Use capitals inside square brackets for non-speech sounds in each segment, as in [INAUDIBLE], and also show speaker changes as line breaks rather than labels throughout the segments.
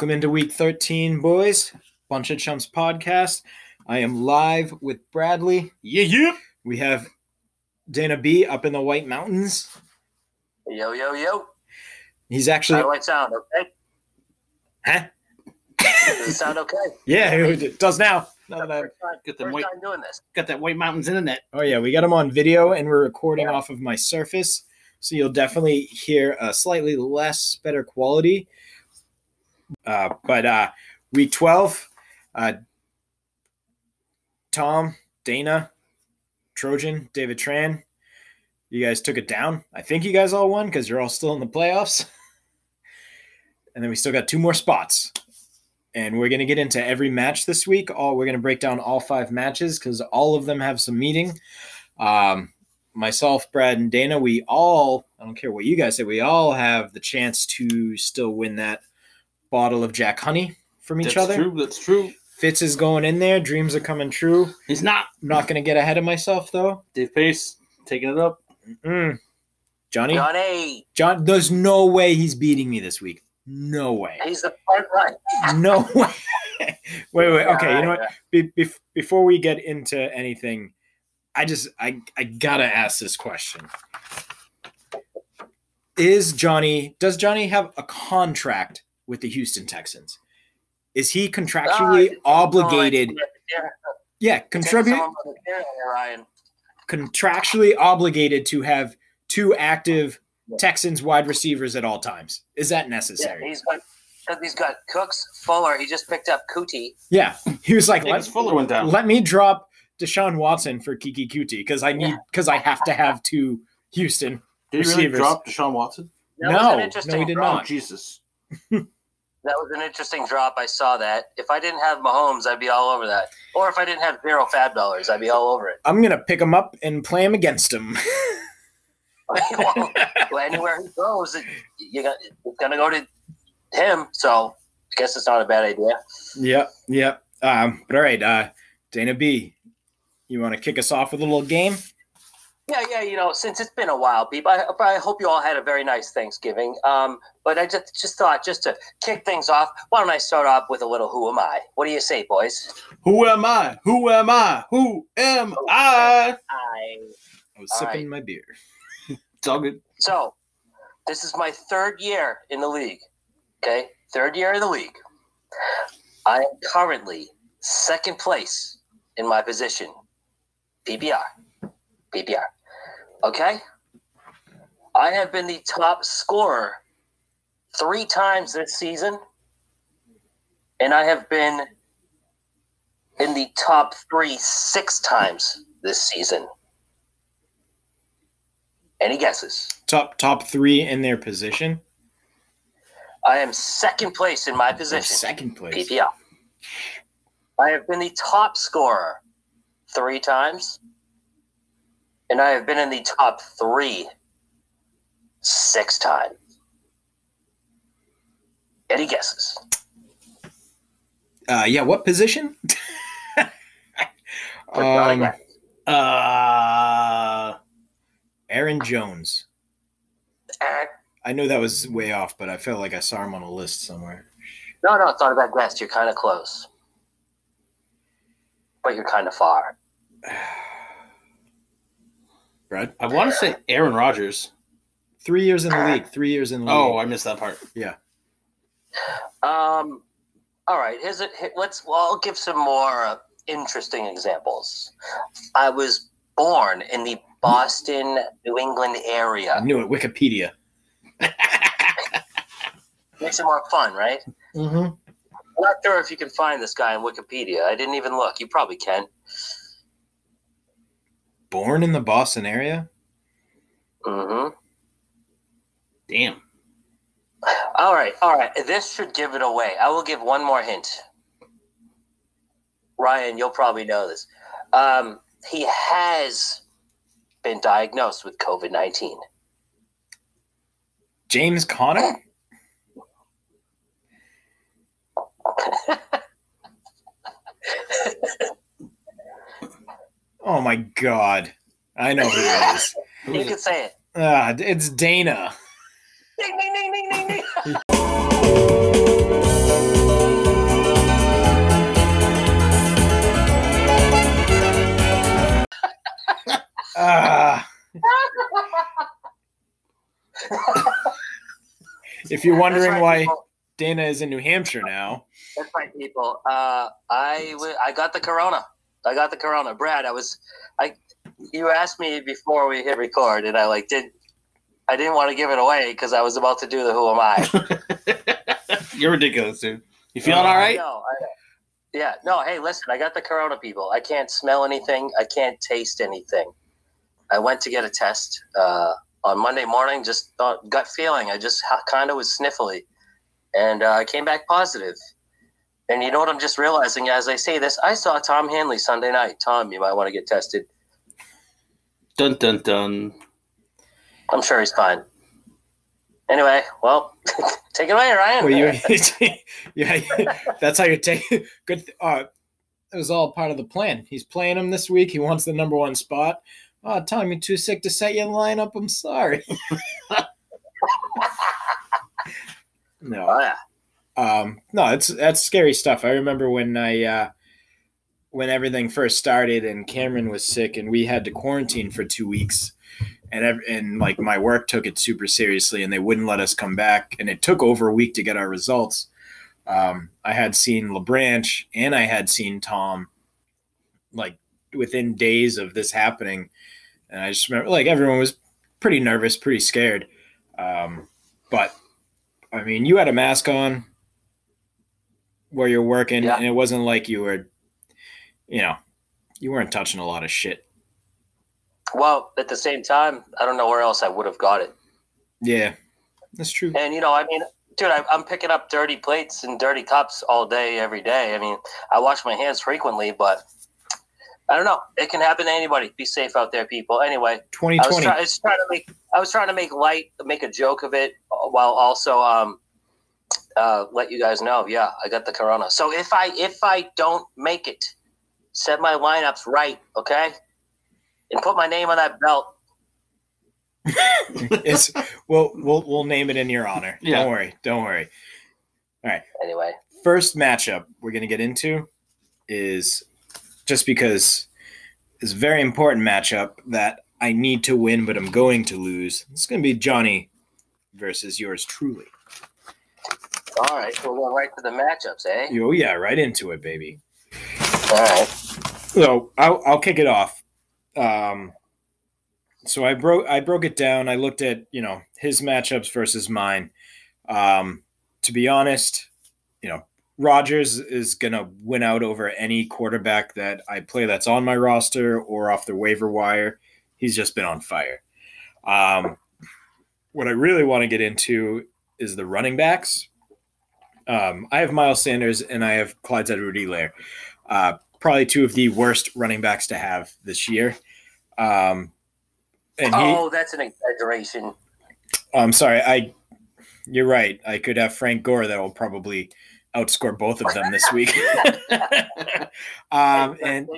Welcome into week 13, boys. Bunch of Chumps podcast. I am live with Bradley.
Yeah, yeah.
We have Dana B up in the White Mountains.
Yo, yo, yo.
He's
How
actually,
do I sound? Okay.
huh?
Does it sound okay? [LAUGHS]
Yeah, it does now. Now that I-
First time,
them
first
white,
time doing this.
got that White Mountains internet.
oh, yeah, we got him on video and we're recording
Yeah.
off of my Surface. So you'll definitely hear a slightly less better quality. Uh, but uh, week 12, uh, Tom, Dana, Trojan, David Tran, you guys took it down. I think you guys all won because you're all still in the playoffs. [LAUGHS] and then we still got two more spots. And we're going to get into every match this week. All we're going to break down all five matches because all of them have some meaning. Um, myself, Brad, and Dana, we all, I don't care what you guys say, we all have the chance to still win that bottle of Jack Honey from each other.
That's
other.
true. That's true.
Fitz is going in there. Dreams are coming true.
He's not.
Not going to get ahead of myself, though.
Dave Pace taking it up.
Mm. Johnny?
Johnny,
John, there's no way he's beating me this week. No way.
he's the front right. [LAUGHS]
No way. wait, wait. Okay, you know what?
Yeah.
Be- before we get into anything, I just I I gotta ask this question: Is Johnny? Does Johnny have a contract with the Houston Texans? Is he contractually
Ah,
obligated?
Yeah,
Yeah, contribute
someone by the hair there, Ryan.
contractually obligated to have two active Texans wide receivers at all times. Is that
Yeah,
necessary?
he's got he's got Cooks, Fuller. He just picked up Coutee.
Yeah, [LAUGHS] he was like, "Let-
'cause Fuller went down.
let me drop Deshaun Watson for Keke Coutee because I need
Yeah.
because I have to have two Houston.
Did he really
receivers.
drop Deshaun Watson?
That
No,
was
no, he did
drop.
not.
Oh, Jesus. [LAUGHS]
That was an interesting drop. I saw that. If I didn't have Mahomes, I'd be all over that. Or if I didn't have zero fab dollars, I'd be all over it.
I'm gonna pick him up and play him against him. [LAUGHS] [LAUGHS]
well, anywhere he goes, it, you got, it's gonna go to him. So I guess it's not a bad idea.
yep, yep. Um, but all right, uh, Dana B, you want to kick us off with a little game?
Yeah, yeah. You know, since it's been a while, people, I, I hope you all had a very nice Thanksgiving. Um, but I just just thought just to kick things off, why don't I start off with a little "Who am I?" What do you say, boys?
Who am I? Who am I? Who am I?
I.
I was
All
sipping
right.
my beer. [LAUGHS]
It's all good.
So, this is my third year in the league. Okay, third year in the league. I am currently second place in my position. PPR. PPR. Okay? I have been the top scorer three times this season, and I have been in the top three six times this season. Any guesses?
Top top three in their position.
I am second place in my position.
Oh, second place.
PPR. I have been the top scorer three times, and I have been in the top three six times. Any guesses?
Uh, yeah. What position? [LAUGHS]
Put down a
um.
Uh,
Aaron Jones.
Eh,
I know that was way off, but I felt like I saw him on a list somewhere.
No, no, it's not a bad guess. You're kind of close, but you're kind of far. [SIGHS] [SIGHS] [SIGHS]
Brad,
I want to say Aaron Rodgers.
three years in the league. Three years in the
Oh. I missed that part. Yeah.
Um, all right. Here's it. here- Let's. Well, I'll give some more uh, interesting examples. I was born in the Boston, New England area.
I knew it. Wikipedia. [LAUGHS]
Makes it more fun, right?
Mm-hmm.
I'm not sure if you can find this guy on Wikipedia. I didn't even look. You probably can.
Born in the Boston area.
Mm-hmm.
Damn.
All right. All right. This should give it away. I will give one more hint. Ryan, you'll probably know this. Um, he has been diagnosed with COVID nineteen.
James Conner. [LAUGHS] [LAUGHS] Oh my god, I know who it is. [LAUGHS]
You can say it.
Uh, it's Dana.
Ding ding ding ding ding ding. [LAUGHS] Ah. [LAUGHS]
if you're wondering
right,
why
people.
Dana is in New Hampshire now,
that's right, people. Uh, I w- I got the corona. I got the corona. Brad, I was I. You asked me before we hit record, and I like did. I didn't want to give it away because I was about to do the Who Am I? [LAUGHS]
You're ridiculous, dude. You feeling
Uh,
all right?
No, I, yeah, no. Hey, listen, I got the corona, people. I can't smell anything. I can't taste anything. I went to get a test uh, on Monday morning. Just thought gut feeling. I just kind of was sniffly, and uh, I came back positive. And you know what? I'm just realizing as I say this, I saw Tom Hanley Sunday night. Tom, you might want to get tested.
Dun dun dun.
I'm sure he's fine. Anyway, well, [LAUGHS] take it away, Ryan.
well, you, [LAUGHS] yeah, that's how you take good. th- Uh, it was all part of the plan. He's playing him this week. He wants the number one spot. Oh, Tom, you're too sick to set your lineup. I'm sorry. [LAUGHS] no,
oh yeah.
Um, no, it's that's scary stuff. I remember when I uh, when everything first started and Cameron was sick and we had to quarantine for two weeks, and ev- and like my work took it super seriously and they wouldn't let us come back and it took over a week to get our results. Um, I had seen LeBranch and I had seen Tom like within days of this happening, and I just remember like everyone was pretty nervous, pretty scared. Um, but I mean, you had a mask on where you're working,
Yeah.
and it wasn't like you were, you know, you weren't touching a lot of shit.
Well, at the same time, I don't know where else I would have got it.
Yeah, that's true.
And you know, I mean, dude, I, I'm picking up dirty plates and dirty cups all day, every day. I mean, I wash my hands frequently, but I don't know. It can happen to anybody. Be safe out there, people. Anyway, I was,
2020.
try, I was trying to make I was trying to make light, make a joke of it, while also um, uh, let you guys know. Yeah, I got the corona. So if I if I don't make it, set my lineups right, okay, and put my name on that belt. [LAUGHS]
it's we'll we'll we'll name it in your honor.
Yeah.
Don't worry. Don't worry. All right.
Anyway,
First matchup we're gonna get into is just because it's a very important matchup that I need to win, but I'm going to lose. It's gonna be Johnny versus yours truly.
All right, so we'll go right to the matchups, eh?
Oh yeah, right into it, baby.
All right.
So I'll, I'll kick it off. Um, so I broke I broke it down. I looked at you know his matchups versus mine. Um, to be honest, you know Rodgers is gonna win out over any quarterback that I play that's on my roster or off the waiver wire. He's just been on fire. Um, what I really want to get into is the running backs. Um, I have Miles Sanders and I have Clyde Edwards-Helaire. Uh, probably two of the worst running backs to have this year. Um, and he,
Oh, that's an exaggeration.
I'm sorry, I, you're right. I could have Frank Gore that will probably outscore both of them this [LAUGHS] week. [LAUGHS] um, and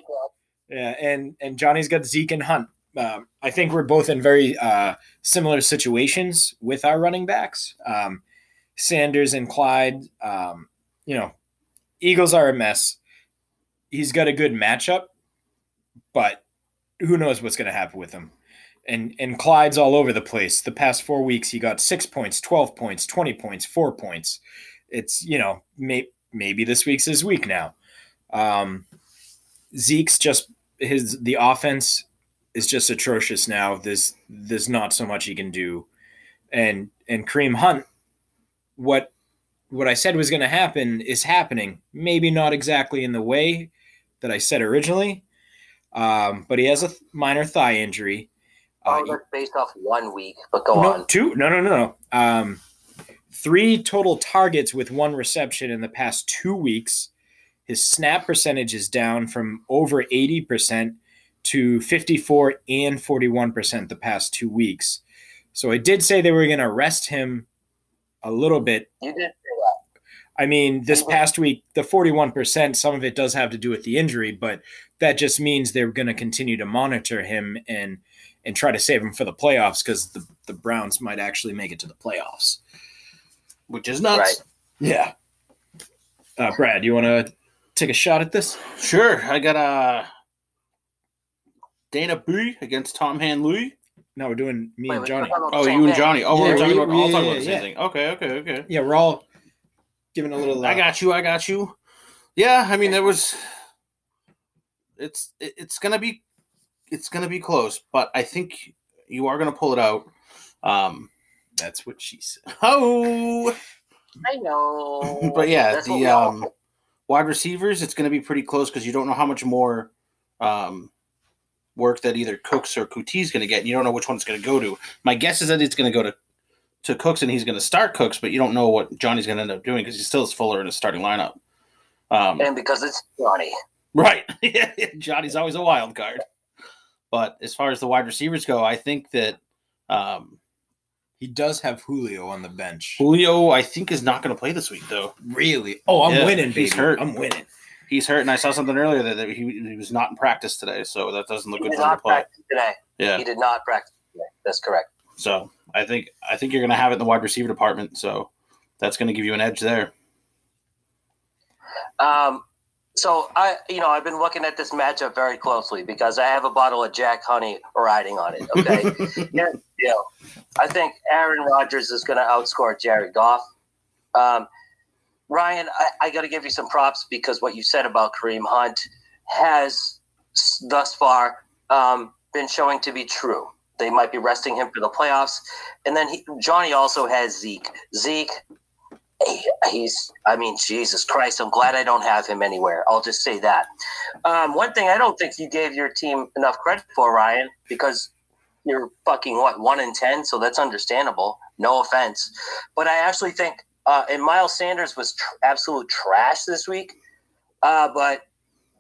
yeah, and and Johnny's got Zeke and Hunt. Um, I think we're both in very uh, similar situations with our running backs. Um, Sanders and Clyde. Um, you know, Eagles are a mess. He's got a good matchup, but who knows what's going to happen with him? And and Clyde's all over the place. The past four weeks, he got six points, twelve points, twenty points, four points. It's you know may, maybe this week's his week now. Um, Zeke's just his the offense is just atrocious now. There's there's not so much he can do, and and Kareem Hunt, what what I said was going to happen is happening. Maybe not exactly in the way that I said originally, um, but he has a th- minor thigh injury. Uh,
Oh, that's based off one week, but go
no,
on.
two. No, no, no, no. Um, three total targets with one reception in the past two weeks. His snap percentage is down from over 80% to 54 and 41% the past two weeks. So I did say they were going to rest him a little bit.
You did.
I mean, this past week, the 41%, some of it does have to do with the injury, but that just means they're going to continue to monitor him and and try to save him for the playoffs because the, the Browns might actually make it to the playoffs.
Which is nuts.
Right.
Yeah. Uh, Brad, you want to take a shot at this?
Sure. I got uh, Dana B against Tom Hanley.
No, we're doing me
Wait,
and Johnny.
talking about the
Oh, you and. Johnny. Oh,
Yeah,
we're talking
we-
about all talking about the same
yeah.
thing. Okay, okay, okay.
Yeah, we're all giving a little. Uh,
I got you. I got you. Yeah, I mean there was. It's it's gonna be, it's gonna be close, but I think you are gonna pull it out. Um.
That's what she said. [LAUGHS]
Oh.
I know.
but yeah,
That's
the um, wide receivers, it's going to be pretty close because you don't know how much more um, work that either Cooks or Coutee is going to get. And you don't know which one it's going to go to. My guess is that it's going to go to to Cooks and he's going to start Cooks, but you don't know what Johnny's going to end up doing because he still has Fuller in his starting lineup. Um,
and because it's Johnny.
Right. [LAUGHS] Johnny's always a wild card. But as far as the wide receivers go, I think that um,
He does have Julio on the bench.
Julio, I think, is not going to play this week, though.
Really? Oh, I'm
Yeah,
winning, baby.
hurt.
I'm winning.
He's hurt, and I saw something earlier that, he, he was not in practice today, so that doesn't look
He
good for him to play.
practice today.
Yeah,
He did not practice today. That's correct.
so I think I think you're going to have it in the wide receiver department, so that's going to give you an edge there.
Um, so I, you know, I've been looking at this matchup very closely because I have a bottle of Jack Honey riding on it. Okay, yeah, you know, I think Aaron Rodgers is going to outscore Jared Goff. Um, Ryan, I, I got to give you some props because what you said about Kareem Hunt has thus far um, been showing to be true. They might be resting him for the playoffs, and then he, Johnny also has Zeke. Zeke, he- he's i mean jesus christ i'm glad i don't have him anywhere. I'll just say that. Um, one thing i don't think you gave your team enough credit for ryan because you're fucking what one in ten? So that's understandable. No offense. But i actually think uh, and miles sanders was tr- absolute trash this week uh, but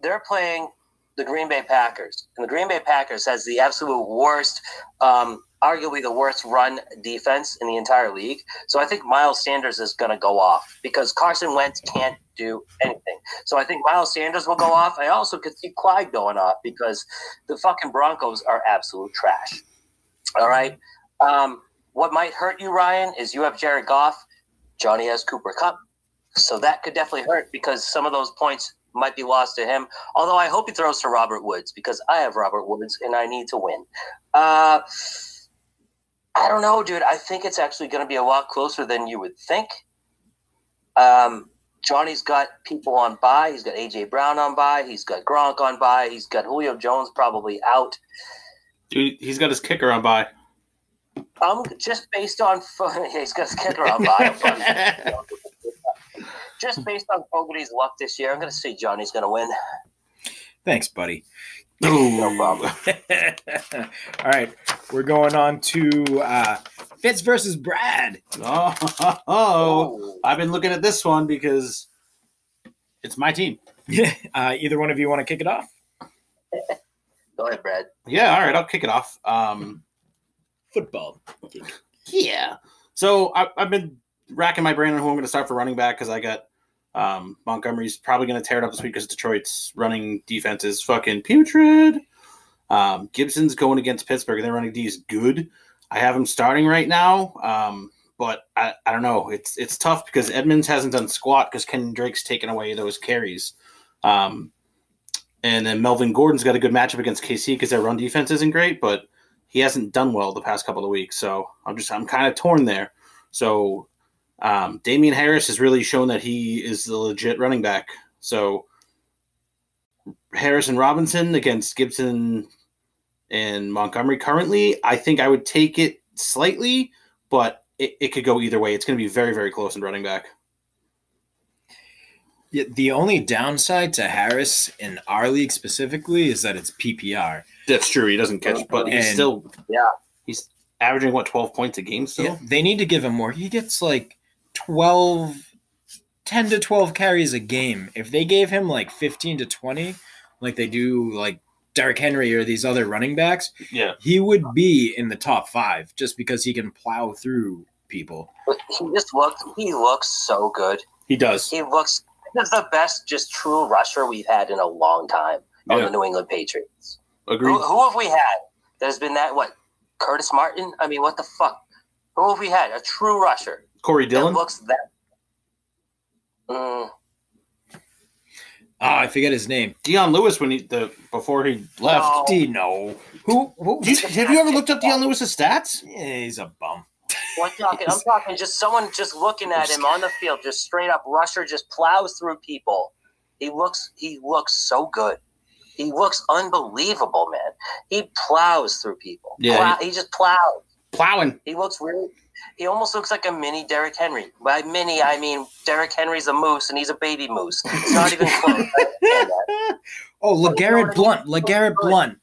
they're playing the green bay packers and the green bay packers has the absolute worst um, arguably the worst run defense in the entire league so I think Miles Sanders is going to go off because Carson Wentz can't do anything. So I think Miles Sanders will go off. I also could see Clyde going off because the fucking Broncos are absolute trash. All right. Um, what might hurt you, Ryan, is you have Jared Goff. Johnny has Cooper Kupp. So that could definitely hurt because some of those points might be lost to him. Although I hope he throws to Robert Woods because I have Robert Woods and I need to win. Uh, I don't know, dude. I think it's actually going to be a lot closer than you would think. Um, Johnny's got people on bye. He's got AJ Brown on bye. He's got Gronk on bye. He's got Julio Jones probably out.
Dude, he's got his kicker on bye.
Um, just based on yeah, [LAUGHS] he's got his kicker on bye. just based on Fogarty's luck this year, I'm going to say Johnny's going to win.
Thanks, buddy.
No problem. [LAUGHS]
All right, we're going on to uh, Fitz versus Brad.
Oh,
Oh,
I've been looking at this one because it's my team. [LAUGHS]
uh, either one of you want to kick it off?
go ahead, Brad.
Yeah, all right, I'll kick it off. Um,
Football.
Yeah. So I, I've been racking my brain on who I'm going to start for running back because I got um, Montgomery's probably going to tear it up this week because Detroit's running defense is fucking putrid. Um, Gibson's going against Pittsburgh and their running D is good. I have him starting right now, um, but I, I don't know. It's it's tough because Edmonds hasn't done squat because Kenyan Drake's taken away those carries. Um, and then Melvin Gordon's got a good matchup against KC because their run defense isn't great, but he hasn't done well the past couple of weeks. So I'm just I'm kind of torn there. So um, Damien Harris has really shown that he is the legit running back. So Harris and Robinson against Gibson and Montgomery currently, I think I would take it slightly, but it, it could go either way. It's going to be very, very close in running back.
Yeah, the only downside to Harris in our league specifically is that it's PPR.
That's true. He doesn't catch, but he's
And-
still
Yeah.
He's averaging what twelve points a game still.
Yeah, they need to give him more. He gets like 12, 10 to 12 carries a game. If they gave him like 15 to 20, like they do like Derrick Henry or these other running backs,
Yeah.
he would be in the top five just because he can plow through people.
But he just looks. He looks so good.
He does.
He looks. He's the best, just true rusher we've had in a long time on
Yeah.
the New England Patriots.
Agreed.
Who, who have we had? There's been that what? Curtis Martin. I mean, what the fuck? Who have we had? A true rusher
Corey
that
Dillon.
looks that. Mm,
Oh, I forget his name.
Dion Lewis when he the before he left.
No.
Dino. Who? who
you- have you ever looked up Dion Lewis's stats?
Yeah, he's a bum.
We're talking, I'm talking just someone just looking at him on the field, just straight up rusher, just plows through people. He looks he looks so good. He looks unbelievable, man. He plows through people.
Yeah,
Plow- he, just plows.
Plowing.
He looks really. He almost looks like a mini Derrick Henry. By mini, I mean Derrick Henry's a moose and he's a baby moose. It's not even close. [LAUGHS]
Oh, LeGarrette Blunt. LeGarrette Blunt.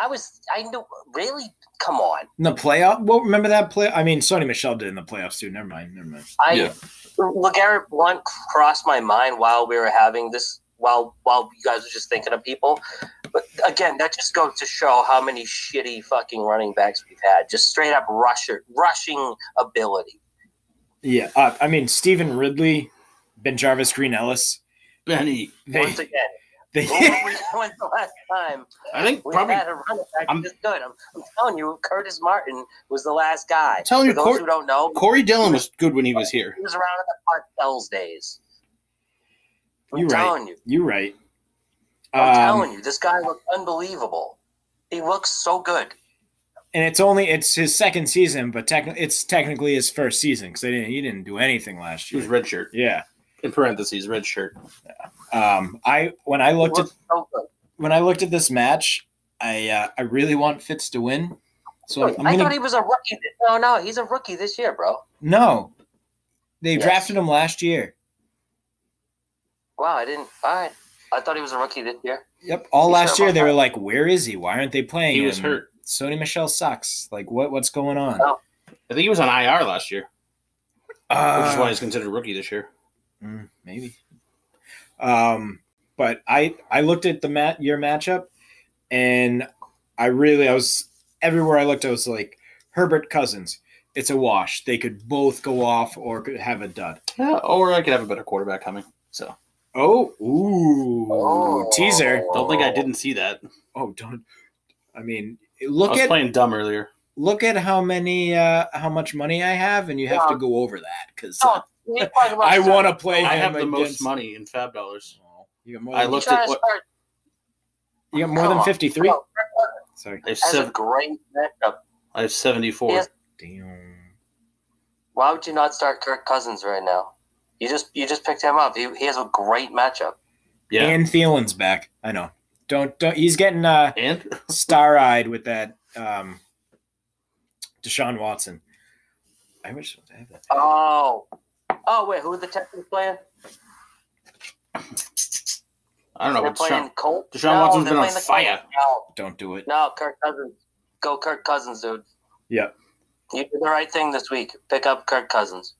I was. I knew. Really? Come on.
In the playoff. Well, remember that play? I mean, Sony Michel did in the playoffs too. Never mind. Never mind.
I
Yeah.
LeGarrette Blunt crossed my mind while we were having this while while you guys were just thinking of people. But again, that just goes to show how many shitty fucking running backs we've had. Just straight up rusher rushing ability.
Yeah. Uh, I mean, Stevan Ridley, Ben Jarvis, Green Ellis.
Benny.
They,
Once again, [LAUGHS]
they,
when's the last time
I think
we
probably.
had a running back
I'm-
this good? I'm, I'm telling you, Curtis Martin was the last guy.
telling you,
those
Cor-
who don't know,
Corey Dillon was good when he was here.
he was around in the Parcells days. I'm
You're right.
telling you.
you're right.
I'm
Um,
telling you, this guy looks unbelievable. He looks so good.
and it's only it's his second season, but technically it's technically his first season because didn't he didn't do anything last year.
He was
year.
red shirt.
Yeah.
In parentheses, red shirt.
Um. I when I looked at
so good.
when I looked at this match, I uh, I really want Fitz to win. So I'm, I'm
I
gonna
thought he was a rookie. No, no, he's a rookie this year, bro.
no. They
Yes.
drafted him last year.
Wow, I didn't. All right, I thought he was a rookie this year.
Yep. All
You
last year
about
they were like, "Where is he? Why aren't they playing
He
him?"
was hurt.
Sony Michel sucks. Like, what what's going on?
Oh.
I think he was on IR last year, which
Uh,
is why he's considered a rookie this year.
Mm, maybe. Um, but I I looked at the mat your matchup, and I really I was everywhere I looked I was like Herbert Cousins. It's a wash. They could both go off or could have a dud.
Yeah, or I could have a better quarterback coming. So
Oh, ooh,
Oh.
teaser.
don't think I didn't see that.
Oh, don't. I mean,
I
look
was
at
playing dumb earlier.
look at how many uh how much money I have, and you have to go over that because
Oh, you're talking about [LAUGHS]
I want to play.
I
him
have the most money in Fab dollars.
Oh, You got more.
I
Than,
You're
looked at what-
start-
you got more
come
than fifty three.
come.
Sorry.
I have,
Has a great matchup.
I have 74.
Yes.
Damn.
Why would you not start Kirk Cousins right now? You just you just picked him up. He, he has a great matchup.
Yeah.
And Thielen's back. I know. Don't don't. He's getting uh,
And [LAUGHS]
star eyed with that um, Deshaun Watson. I wish I had that.
Oh, oh wait, who are the Texans playing?
I don't know.
They're playing
Deshaun,
Colt.
Deshaun Watson's
they're
been on
playing the
fire.
Colts. No,
Don't do it.
no, Kirk Cousins. Go Kirk Cousins, dude.
Yep.
You did the right thing this week. Pick up Kirk Cousins.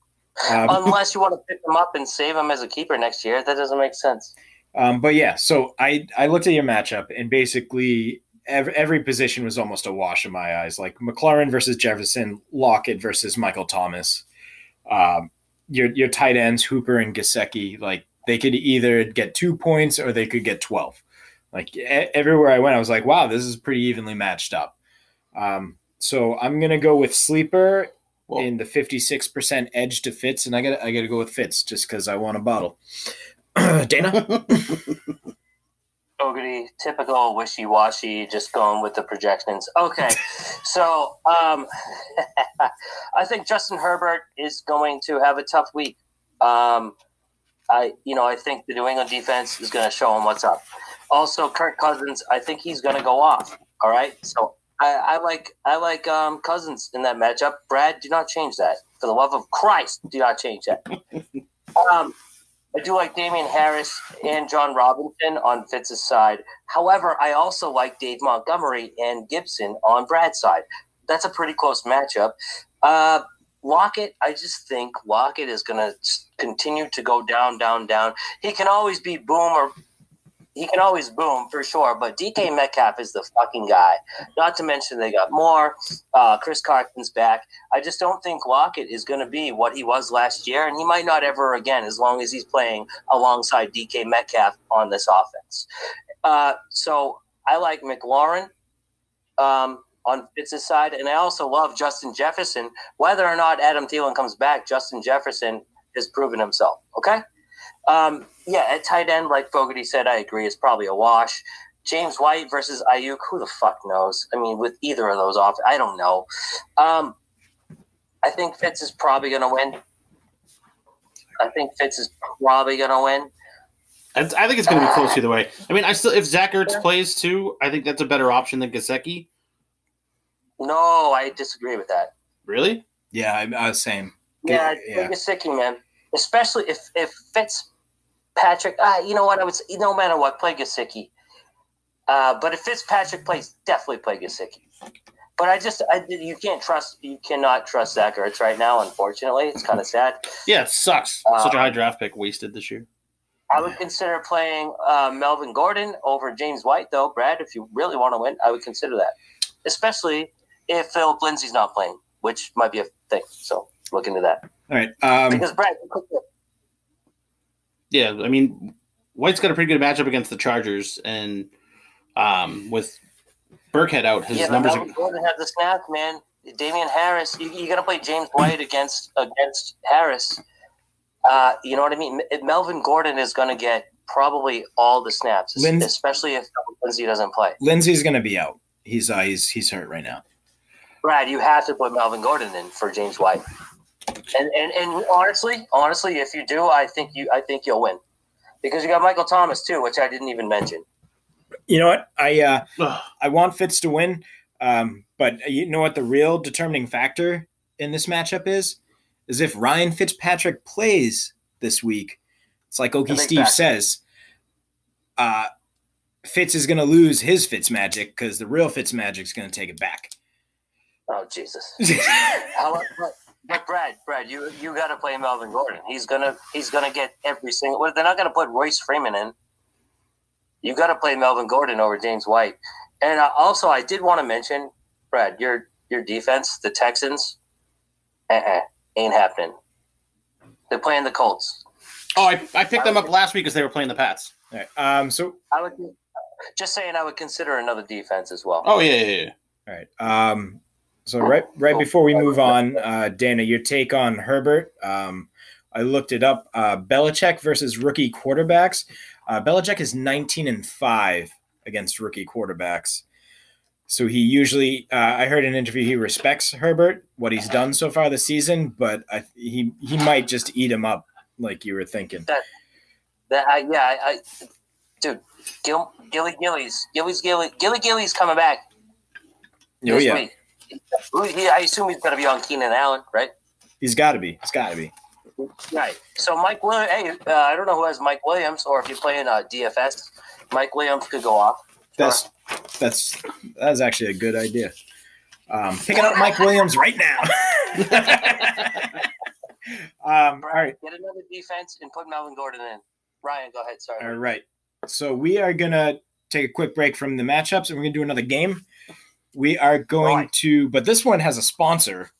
Um, [LAUGHS]
Unless you want to pick him up and save him as a keeper next year, that doesn't make sense.
um, but yeah, so I I looked at your matchup and basically every, every position was almost a wash in my eyes. Like McLaurin versus Jefferson, Lockett versus Michael Thomas. Um, your your tight ends Hooper and Gesicki, like they could either get two points or they could get twelve. Like e- everywhere I went, I was like, wow, this is pretty evenly matched up. Um, so I'm gonna go with sleeper
Well-
in the 56% edge to Fitz, and I got I got to go with Fitz just because I want a bottle. [CLEARS THROAT] Dana, [LAUGHS]
Ogre, typical wishy-washy, just going with the projections. Okay, [LAUGHS] so um, [LAUGHS] I think Justin Herbert is going to have a tough week. Um, I, you know, I think the New England defense is going to show him what's up. Also, Kirk Cousins, I think he's going to go off. All right, so I, I like I like um, Cousins in that matchup. Brad, do not change that. For the love of Christ, do not change that. [LAUGHS] um, I do like Damien Harris and John Robinson on Fitz's side. However, I also like Dave Montgomery and Gibson on Brad's side. That's a pretty close matchup. Uh, Lockett, I just think Lockett is going to continue to go down, down, down. He can always be boom or he can always boom for sure, but DK Metcalf is the fucking guy. Not to mention they got more. Uh, Chris Carson's back. I just don't think Lockett is going to be what he was last year, and he might not ever again as long as he's playing alongside DK Metcalf on this offense. Uh, so I like McLaurin um, on Fitz's side, and I also love Justin Jefferson. Whether or not Adam Thielen comes back, Justin Jefferson has proven himself. Okay. Um, yeah, at tight end, like Fogarty said, I agree. It's probably a wash. James White versus Aiyuk, who the fuck knows? I mean, with either of those off, I don't know. Um, I think Fitz is probably going to win. I think Fitz is probably going to win.
I I think it's going to be close either way. I mean, I still if Zach Ertz plays too, I think that's a better option than Gesicki.
No, I disagree with that.
Really?
Yeah, I, I was saying.
Yeah,
Yeah.
yeah. Gesicki, man. Especially if if Fitzpatrick, uh, you know what? I would say, no matter what, play Gesicki. Uh, but if Fitzpatrick plays, definitely play Gesicki. But I just, I you can't trust, you cannot trust Zach Ertz right now. Unfortunately, it's kind of [LAUGHS] sad.
Yeah, it sucks.
Uh,
Such a high draft pick wasted this year.
I would consider playing uh, Melvin Gordon over James White, though. Brad, if you really want to win, I would consider that, especially if Phillip Lindsay's not playing, which might be a thing. So look into that
All right. Um,
because Brad,
Yeah, I mean, White's got a pretty good matchup against the Chargers, and um, with Burkhead out, his
yeah,
numbers.
Melvin
Are,
Gordon has the snap, man. Damien Harris, you, you got to play James White against against Harris. Uh, you know what I mean? Melvin Gordon is going to get probably all the snaps, es-
Lindsay-
especially if Lindsay doesn't play.
Lindsay's going to be out. He's uh, he's he's hurt right now.
Brad, you have to put Melvin Gordon in for James White. And, and and honestly, honestly, if you do, I think you I think you'll win because you got Michael Thomas too, which I didn't even mention.
You know what? I uh, I want Fitz to win, um, but you know what the real determining factor in this matchup is? Is if Ryan Fitzpatrick plays this week. It's like Okie Steve
factor.
says. Uh, Fitz is going to lose his Fitz magic because the real Fitz magic's going to take it back.
Oh Jesus! [LAUGHS] How, but, Brad, Brad, you you got to play Melvin Gordon. He's gonna he's gonna get every single. Well, they're not gonna put Royce Freeman in. You got to play Melvin Gordon over James White. And uh, also, I did want to mention, Brad, your your defense, the Texans, uh-uh, ain't happening. They're playing the Colts.
oh, I, I picked them up last week because they were playing the Pats.
All right. Um. So
I would just saying, I would consider another defense as well.
Oh yeah, yeah, yeah.
All right. Um, so right right before we move on, uh, Dana, your take on Herbert. Um, I looked it up. Uh, Belichick versus rookie quarterbacks. Uh, Belichick is 19 and five against rookie quarterbacks. So he usually, uh, I heard in an interview, he respects Herbert, what he's done so far this season, but I, he he might just eat him up, like you were thinking.
That I, yeah, I, I dude, Gil, Gilly Gillies, Gilly's Gilly, Gilly Gilly's coming back
Oh yeah,
week. He, I assume he's going to be on Keenan Allen, right?
he's got to be. He's got to be.
Right. So Mike Williams, hey, uh, I don't know who has Mike Williams, or if you're playing uh, DFS, Mike Williams could go off.
That's that's that's actually a good idea. Um, picking up Mike Williams right now. [LAUGHS] um, all right,
Get another defense and put Melvin Gordon in. Ryan, go ahead. Sorry.
all right. So we are gonna take a quick break from the matchups, and we're gonna do another game. We are going
Right.
to, but this one has a sponsor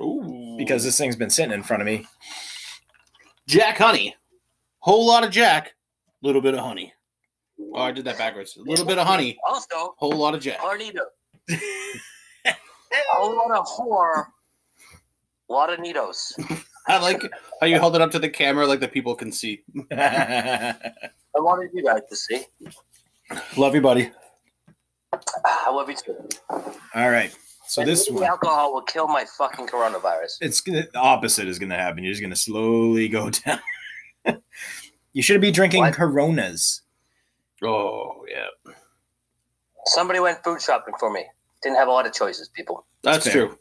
Ooh.
because this thing's been sitting in front of me.
Jack Honey, whole lot of Jack, little bit of honey. Oh, I did that backwards. A little bit of honey,
Also,
whole lot of Jack.
Hornito. a [LAUGHS] whole lot of whore. A lot of neatos. [LAUGHS]
I like how you held it up to the camera like the people can see. [LAUGHS]
I wanted you guys to see.
Love you, buddy.
I love you too.
all right. So
And
this one,
alcohol will kill my fucking coronavirus.
it's gonna the opposite is gonna happen. You're just gonna slowly go [LAUGHS] down. you should be drinking
What?
Coronas.
Oh yeah,
Somebody went food shopping for me. Didn't have a lot of choices, people.
that's
Fair.
true.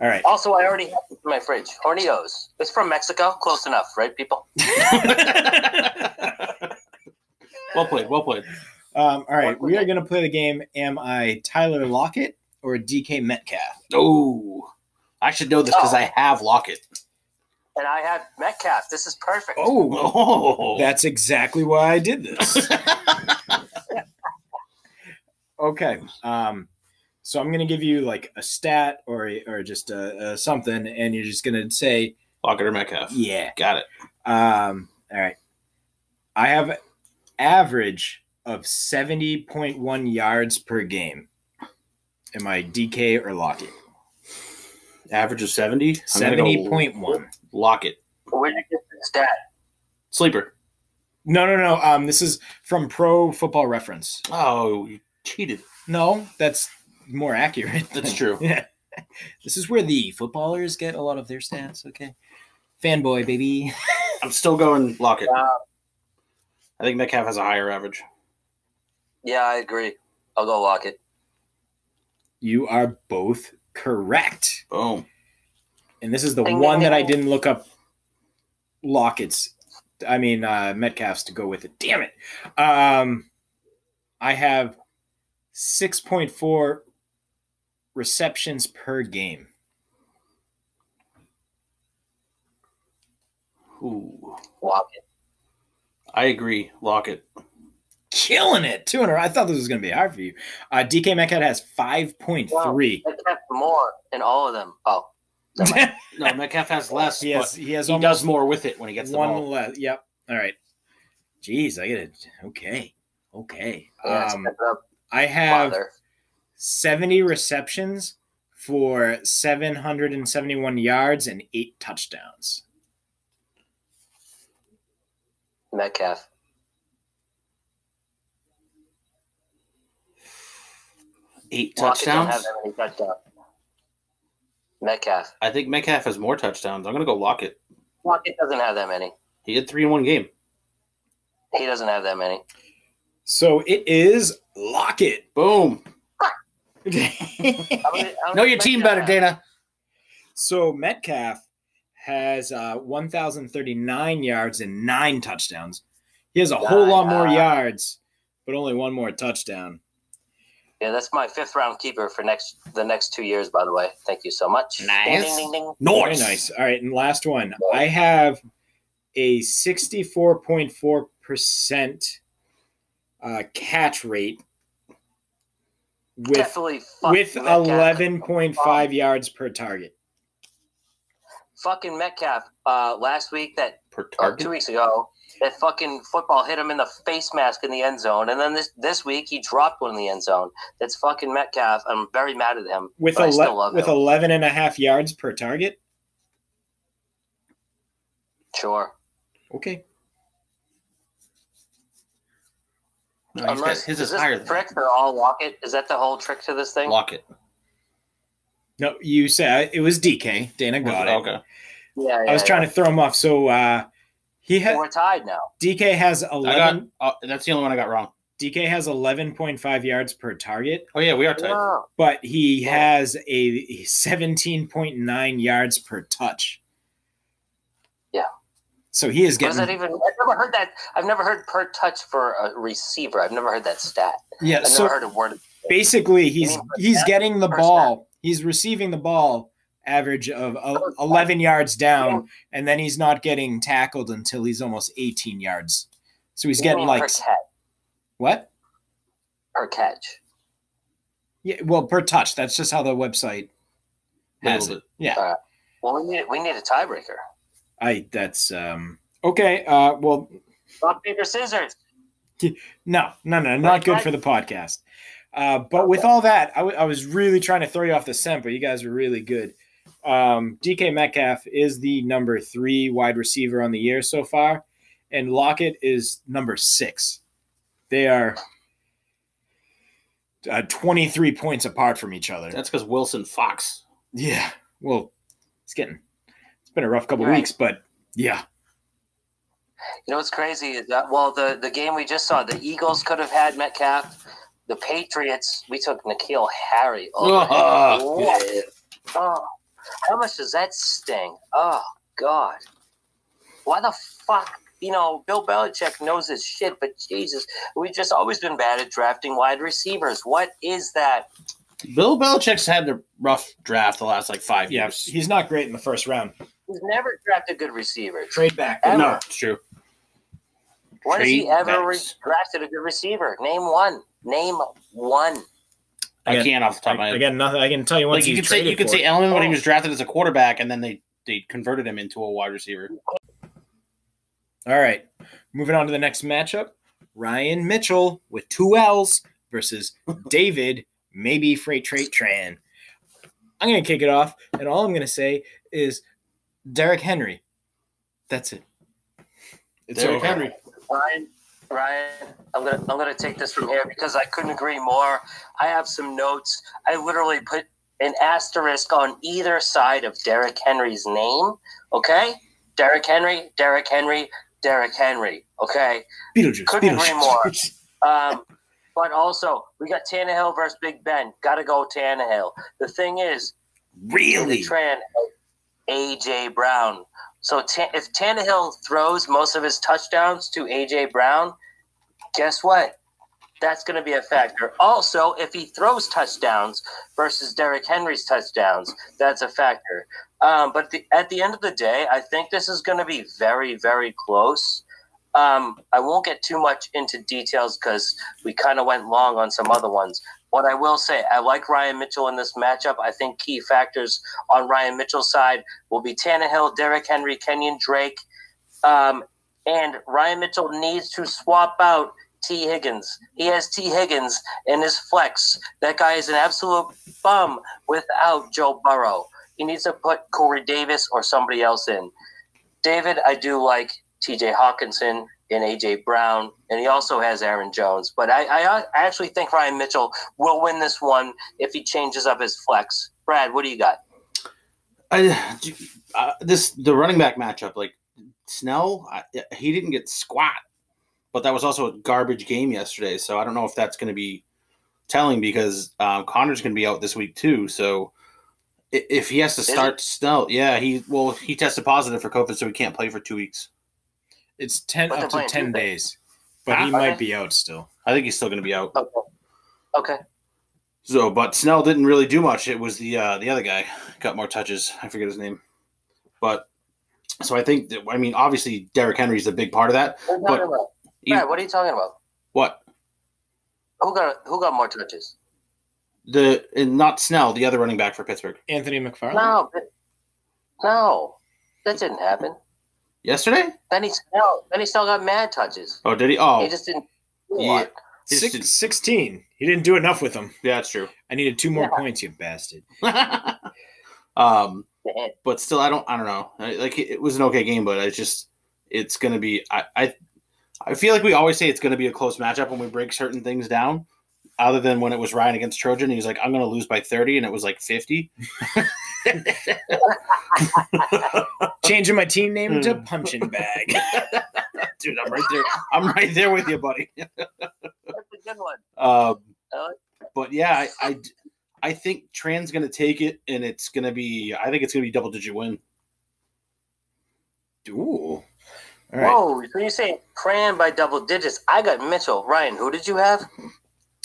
All right.
Also, I already have in my fridge. Hornitos. It's from Mexico. Close enough, right, people? [LAUGHS]
well played. Well played.
Um, all right, we are going to play the game. Am I Tyler Lockett or DK Metcalf?
Oh, I should know this because I have Lockett.
And I have Metcalf. This is perfect.
Oh,
Oh, [LAUGHS]
that's exactly why I did this. [LAUGHS] okay. Um, so I'm going to give you like a stat or or just a, a something, and you're just going to say,
Lockett or Metcalf.
yeah.
Got it.
Um, all right. I have average of 70.1 yards per game. Am I DK or Lockett?
Average of 70. I'm gonna go
70.1.
Lockett.
Where'd you get the stat?
Sleeper.
No, no, no. Um, this is from Pro Football Reference.
Oh, you cheated.
No, that's more accurate.
That's true. [LAUGHS]
Yeah. This is where the footballers get a lot of their stats. Okay. Fanboy, baby. [LAUGHS]
I'm still going Lockett.
Uh,
I think Metcalf has a higher average.
Yeah, I agree. I'll go Lockett.
You are both correct.
Boom.
And this is the
Ding, ding,
one that I didn't look up Lockett's. I mean, uh, Metcalf's to go with it. Damn it. Um, I have 6.4 receptions per game.
Ooh.
Lockett.
I agree. Lockett.
Killing it. 200. I thought this was going to be hard for you. Uh, DK Metcalf has 5.3.
Metcalf more in all of them. Oh, [LAUGHS]
No, Metcalf has less.
he has, he has
he does more with it when he gets the
one
ball.
less. Yep. All right. Jeez, I get it. Okay. Okay. Um,
step it up,
I have 70 receptions for 771 yards and eight touchdowns.
Metcalf.
Eight
Lockett don't
touchdowns.
have that many touchdowns. Metcalf.
I think Metcalf has more touchdowns. I'm gonna go Lockett.
Lockett doesn't have that many.
He had three in one game.
He doesn't have that many.
So it is Lockett.
Boom. [LAUGHS]
How many- how
Know your team better. Dana.
so Metcalf has uh, 1,039 yards and nine touchdowns. He has a whole lot more yards, but only one more touchdown.
Yeah, that's my fifth round keeper for next the next two years. By the way, thank you so much.
Nice.
Ding, ding, ding, ding.
Very nice. All right, and last one. I have a 64.4% uh, catch rate with with 11.5 yards per target.
Fucking Metcalf. Uh, last week that
Per
or
target.
two weeks ago, that fucking football hit him in the face mask in the end zone, and then this this week he dropped one in the end zone. That's fucking Metcalf. I'm very mad at him.
With,
but I
ele-
still love
with
him.
11 and a half yards per target.
Sure.
Okay.
No, he's got- his
is
is
this
higher
the
than
trick for all Lockett? Is that the whole trick to this thing?
Lock it.
No, you said it was DK. Dana got it.
Okay.
Yeah, yeah.
I was trying to throw him off. So uh, he had
We're tied now.
DK has
I got.
11.
Uh, that's the only one I got wrong.
DK has 11.5 yards per target,
Oh yeah, we are tied.
No.
but he
Yeah.
has a 17.9 yards per touch.
Yeah.
So he is
What that
getting
even? I've never heard that. I've never heard per touch for a receiver. I've never heard that stat.
yeah.
I've
So
never heard a word.
basically, he's he's getting the
Per
ball. He's receiving the ball average of uh, 11 yards down, and then he's not getting tackled until he's almost 18 yards. So he's
you
getting like
per
what?
Per catch.
Yeah, well, per touch. That's just how the website has
Labeled
it. Yeah,
Well, we need we need a tiebreaker.
I. That's um okay. Uh, well,
Rock paper scissors.
no, no, no, not good for the podcast. Uh, but with all that, I, w- I was really trying to throw you off the scent, but you guys were really good. Um, DK Metcalf is the number three wide receiver on the year so far, and Lockett is number six. They are uh, 23 points apart from each other.
That's because Wilson Fox.
Yeah. Well, it's getting it's been a rough couple
Right.
weeks, but yeah.
You know what's crazy is that well, the the game we just saw, the Eagles could have had Metcalf. The Patriots, we took N'Keal Harry. over [LAUGHS] What? Oh, how much does that sting? Oh God, why the fuck? You know, Bill Belichick knows his shit, but Jesus, we've just always been bad at drafting wide receivers. What is that?
Bill Belichick's had the rough draft the last like five
Yeah.
years.
He's not great in the first round.
He's never drafted good receivers.
Trade back.
Ever.
No, it's true.
When has he ever re- drafted a good receiver? Name one. Name one.
I can't off the top of my
I,
head.
again, nothing. I can tell you once
Like you
he's
could say, you
traded
could say
it.
Edelman when he was drafted as a quarterback, and then they they converted him into a wide receiver.
All right. Moving on to the next matchup. Ryan Mitchell with two L's versus [LAUGHS] David, maybe Freight Trait Tran. I'm going to kick it off, and all I'm going to say is Derrick Henry. That's it. It's
Derrick
over.
Henry.
Ryan, Ryan, I'm gonna I'm gonna take this from here because I couldn't agree more. I have some notes. I literally put an asterisk on either side of Derrick Henry's name. Okay, Derrick Henry, Derrick Henry, Derrick Henry. Okay,
Beetlejuice.
Couldn't agree more. [LAUGHS] um, but also we got Tannehill versus Big Ben. Got to go Tannehill. The thing is,
Really?
Tran, AJ Brown. So Ta- if Tannehill throws most of his touchdowns to AJ Brown, guess what? That's going to be a factor. Also, if he throws touchdowns versus Derrick Henry's touchdowns, that's a factor. Um, but the, at the end of the day, I think this is going to be very, very close. Um, I won't get too much into details because we kind of went long on some other ones. What I will say, I like Ryan Mitchell in this matchup. I think key factors on Ryan Mitchell's side will be Tannehill, Derrick Henry, Kenyan Drake, um, and Ryan Mitchell needs to swap out T. Higgins. He has T. Higgins in his flex. That guy is an absolute bum without Joe Burrow. He needs to put Corey Davis or somebody else in. David, I do like T.J. Hockenson and A.J. Brown, and he also has Aaron Jones. But I, I, I actually think Ryan Mitchell will win this one if he changes up his flex. Brad, what do you got?
I, uh, this the running back matchup, like Snell, I, he didn't get squat, but that was also a garbage game yesterday. So I don't know if that's going to be telling because um, Connor's going to be out this week too. So if he has to start Snell, yeah, he well he tested positive for COVID, so he can't play for two weeks.
It's ten
But
up to ten
Tuesday.
days, but he
Ah,
might be out still.
I think he's still going to be out.
Okay. Okay.
So, but Snell didn't really do much. It was the uh, the other guy got more touches. I forget his name, but so I think that I mean obviously Derrick Henry's a big part of that.
What are you
But-
talking about? Brad, what are you talking about?
What
Who got who got more touches?
the and not Snell, the other running back for Pittsburgh
Anthony McFarland.
No, no, that didn't happen.
Yesterday.
Then he still then he still got mad touches.
Oh, did he? Oh,
He just didn't. do
Yeah.
one.
He just
Six, 16. He didn't do enough with them.
yeah, that's true.
I needed two more
Yeah.
points, you bastard. [LAUGHS]
um, but still, I don't. I don't know. Like it, it was an okay game, but it's just it's gonna be. I I, I feel like we always say it's gonna be a close matchup when we break certain things down. Other than when it was Ryan against Trojan, he was like, "I'm gonna lose by 30," and it was like 50.
Changing my team name to
Hmm.
punching bag. [LAUGHS]
Dude, I'm right there. I'm right there with you, buddy.
that's a good one.
Um,
like-
but yeah, I, I, I think Tran's going to take it, and it's going to be. I think it's going to be double digit win.
Ooh. All right.
Whoa, so you're saying Tran by double digits? I got Mitchell. Ryan, who did you have?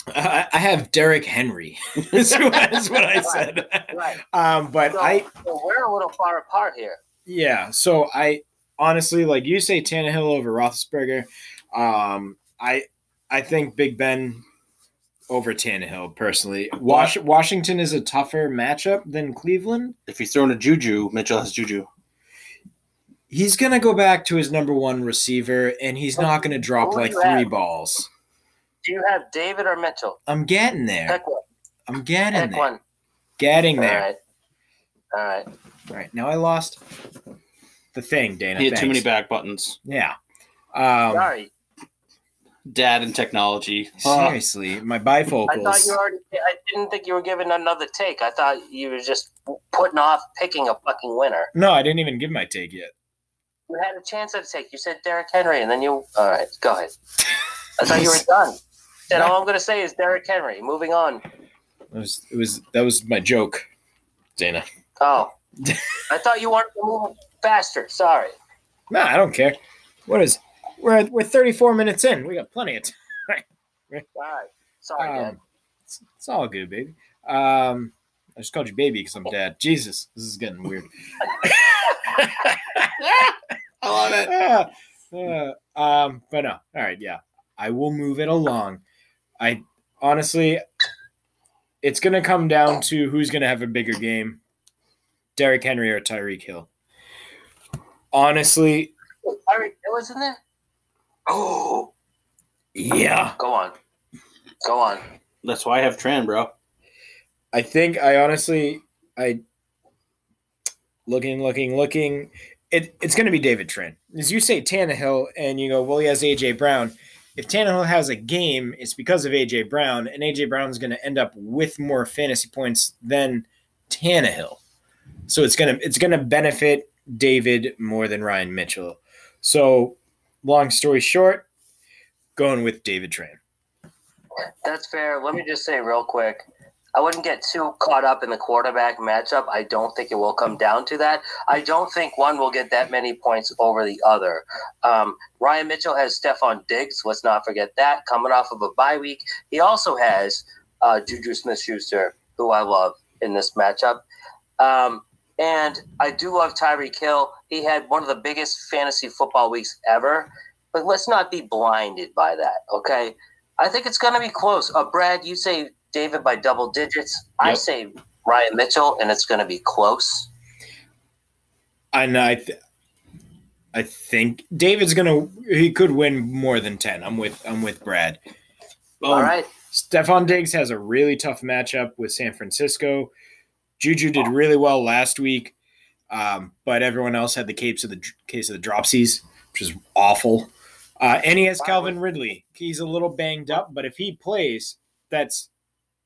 I, I have Derrick Henry. [LAUGHS] That's what that's what I said.
Right.
Um, but
So,
I
so we're a little far apart here.
Yeah. So I honestly, like you say, Tannehill over Roethlisberger. Um, I I think Big Ben over Tannehill personally. Wash, Washington is a tougher matchup than Cleveland.
If he's throwing a juju, Mitchell has juju.
He's gonna go back to his number one receiver, and he's not gonna drop like three balls.
Do you have David or Mitchell?
I'm getting there.
Pick one.
I'm getting
Pick
there.
one.
Getting
All
there.
right. All right.
All right. Now I lost the thing, Dana.
He had too many back buttons.
Yeah. Um,
Sorry.
Dad and technology. Uh, [LAUGHS]
seriously, my bifocals.
I thought you already. I didn't think you were giving another take. I thought you were just putting off picking a fucking winner.
No, I didn't even give my take yet.
You had a chance at a take. You said Derrick Henry, and then you. All right, go ahead. I thought you were [LAUGHS] done. Said all I'm [LAUGHS] going to say is Derrick Henry. Moving on.
It was it was that was my joke, Dana.
Oh, [LAUGHS] I thought you wanted to move faster. Sorry.
No, I don't care. What is we're we're 34 minutes in. We got plenty of [LAUGHS] time.
All right. Sorry, Dad.
Um, it's, it's all good, baby. Um, I just called you baby because I'm dad. Jesus, this is getting weird.
I love it.
Uh, uh, um, but no, all right, yeah, I will move it along. I honestly, it's gonna come down to who's gonna have a bigger game, Derrick Henry or Tyreek Hill. Honestly,
Tyreek Hill was in there. Oh, [GASPS]
yeah,
go on. Go on.
That's why I have Tran, bro.
I think I honestly, I looking, looking, looking. it, it's going to be David Tran. As you say, Tannehill, and you go, well, he has AJ Brown. If Tannehill has a game, it's because of AJ Brown, and AJ Brown is going to end up with more fantasy points than Tannehill. So it's gonna it's gonna benefit David more than Ryan Mitchell. So, long story short, going with David Tran.
That's fair. Let me just say real quick. I wouldn't get too caught up in the quarterback matchup. I don't think it will come down to that. I don't think one will get that many points over the other. Um, Ryan Mitchell has Stefon Diggs. Let's not forget that. Coming off of a bye week. He also has uh, Juju Smith Schuster, who I love in this matchup. Um, and I do love Tyreek Hill. He had one of the biggest fantasy football weeks ever. But let's not be blinded by that, okay? I think it's going to be close. Uh, Brad, you say David by double digits. I say Ryan Mitchell, and it's going to be close.
And I, th- I think David's gonna. He could win more than ten. I'm with. I'm with Brad.
All right.
Stefon Diggs has a really tough matchup with San Francisco. Juju did really well last week, um, but everyone else had the case of the case of the dropsies, which is awful. Uh, and he has Calvin Ridley. He's a little banged up, but if he plays, that's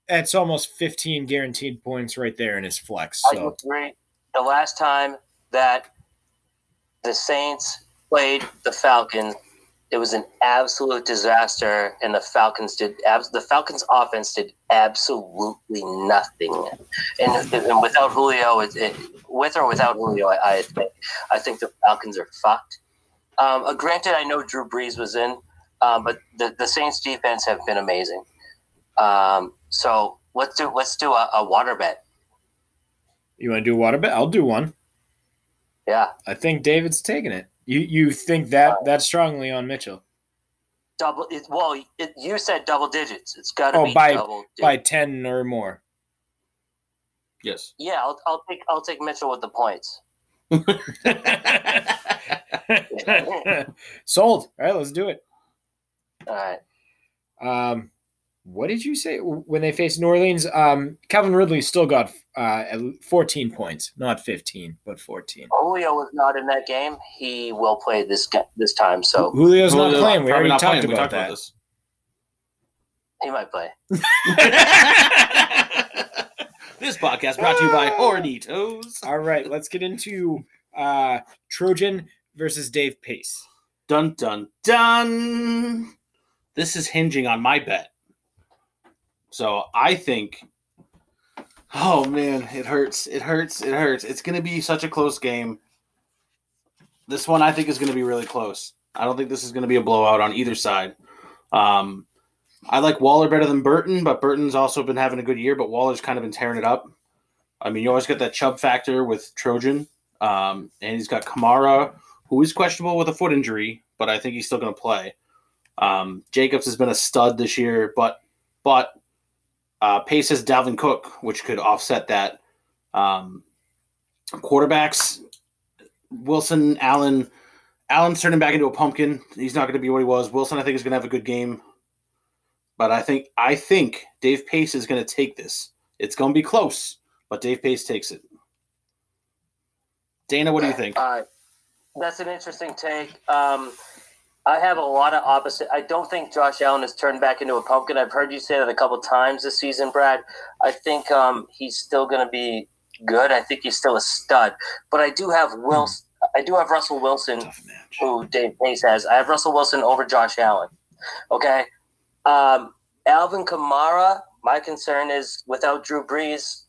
that's almost 15 guaranteed points right there in his flex.
I
So
agree. The last time that the Saints played the Falcons, it was an absolute disaster, and the Falcons did. Abs- the Falcons' offense did absolutely nothing, and, and without Julio, it, it, with or without Julio, I, I think I think the Falcons are fucked. Um, uh, granted, I know Drew Brees was in, um, but the, the Saints' defense have been amazing. Um, so let's do let's do a, a water bet.
you want to do a water bet? I'll do one.
Yeah.
I think David's taking it. You you think that that strongly on Mitchell
double it, well it, you said double digits it's got to
Oh,
be
by-
double digits.
by 10 or more?
Yes.
yeah I'll, I'll take i'll take mitchell with the points [LAUGHS]
Sold. All right, let's do it.
all right
Um, what did you say when they faced New Orleans? Um, Calvin Ridley still got uh, 14 points, not 15, but 14.
julio was not in that game he will play this this time so
Julio's not
Julio
playing. We
probably
already
not
talked
playing. We
about
talked
that.
this.
he might play [LAUGHS] [LAUGHS]
this podcast brought to you by Hornitos.
All right, let's get into uh, Trojan versus Dave Pace.
Dun dun dun. This is hinging on my bet. So I think. Oh man, it hurts. It hurts. It hurts. It's going to be such a close game. This one I think is going to be really close. I don't think this is going to be a blowout on either side. Um, I like Waller better than Burton, but Burton's also been having a good year. But Waller's kind of been tearing it up. I mean, you always get that Chubb factor with Trojan, um, and he's got Kamara, who is questionable with a foot injury, but I think he's still going to play. Um, Jacobs has been a stud this year, but but uh, Pace has Dalvin Cook, which could offset that. Um, quarterbacks, Wilson, Allen. Allen's turning back into a pumpkin. He's not going to be what he was. Wilson, I think, is going to have a good game, but I think I think Dave Pace is going to take this. It's going to be close, but Dave Pace takes it. Dana, what do you think?
uh, that's an interesting take um, i have a lot of opposite i don't think josh allen has turned back into a pumpkin i've heard you say that a couple times this season brad i think um, he's still going to be good i think he's still a stud but i do have wilson i do have russell wilson who Dave Pace has. I have Russell Wilson over Josh Allen. Okay. Um, Alvin Kamara, my concern is without Drew Brees,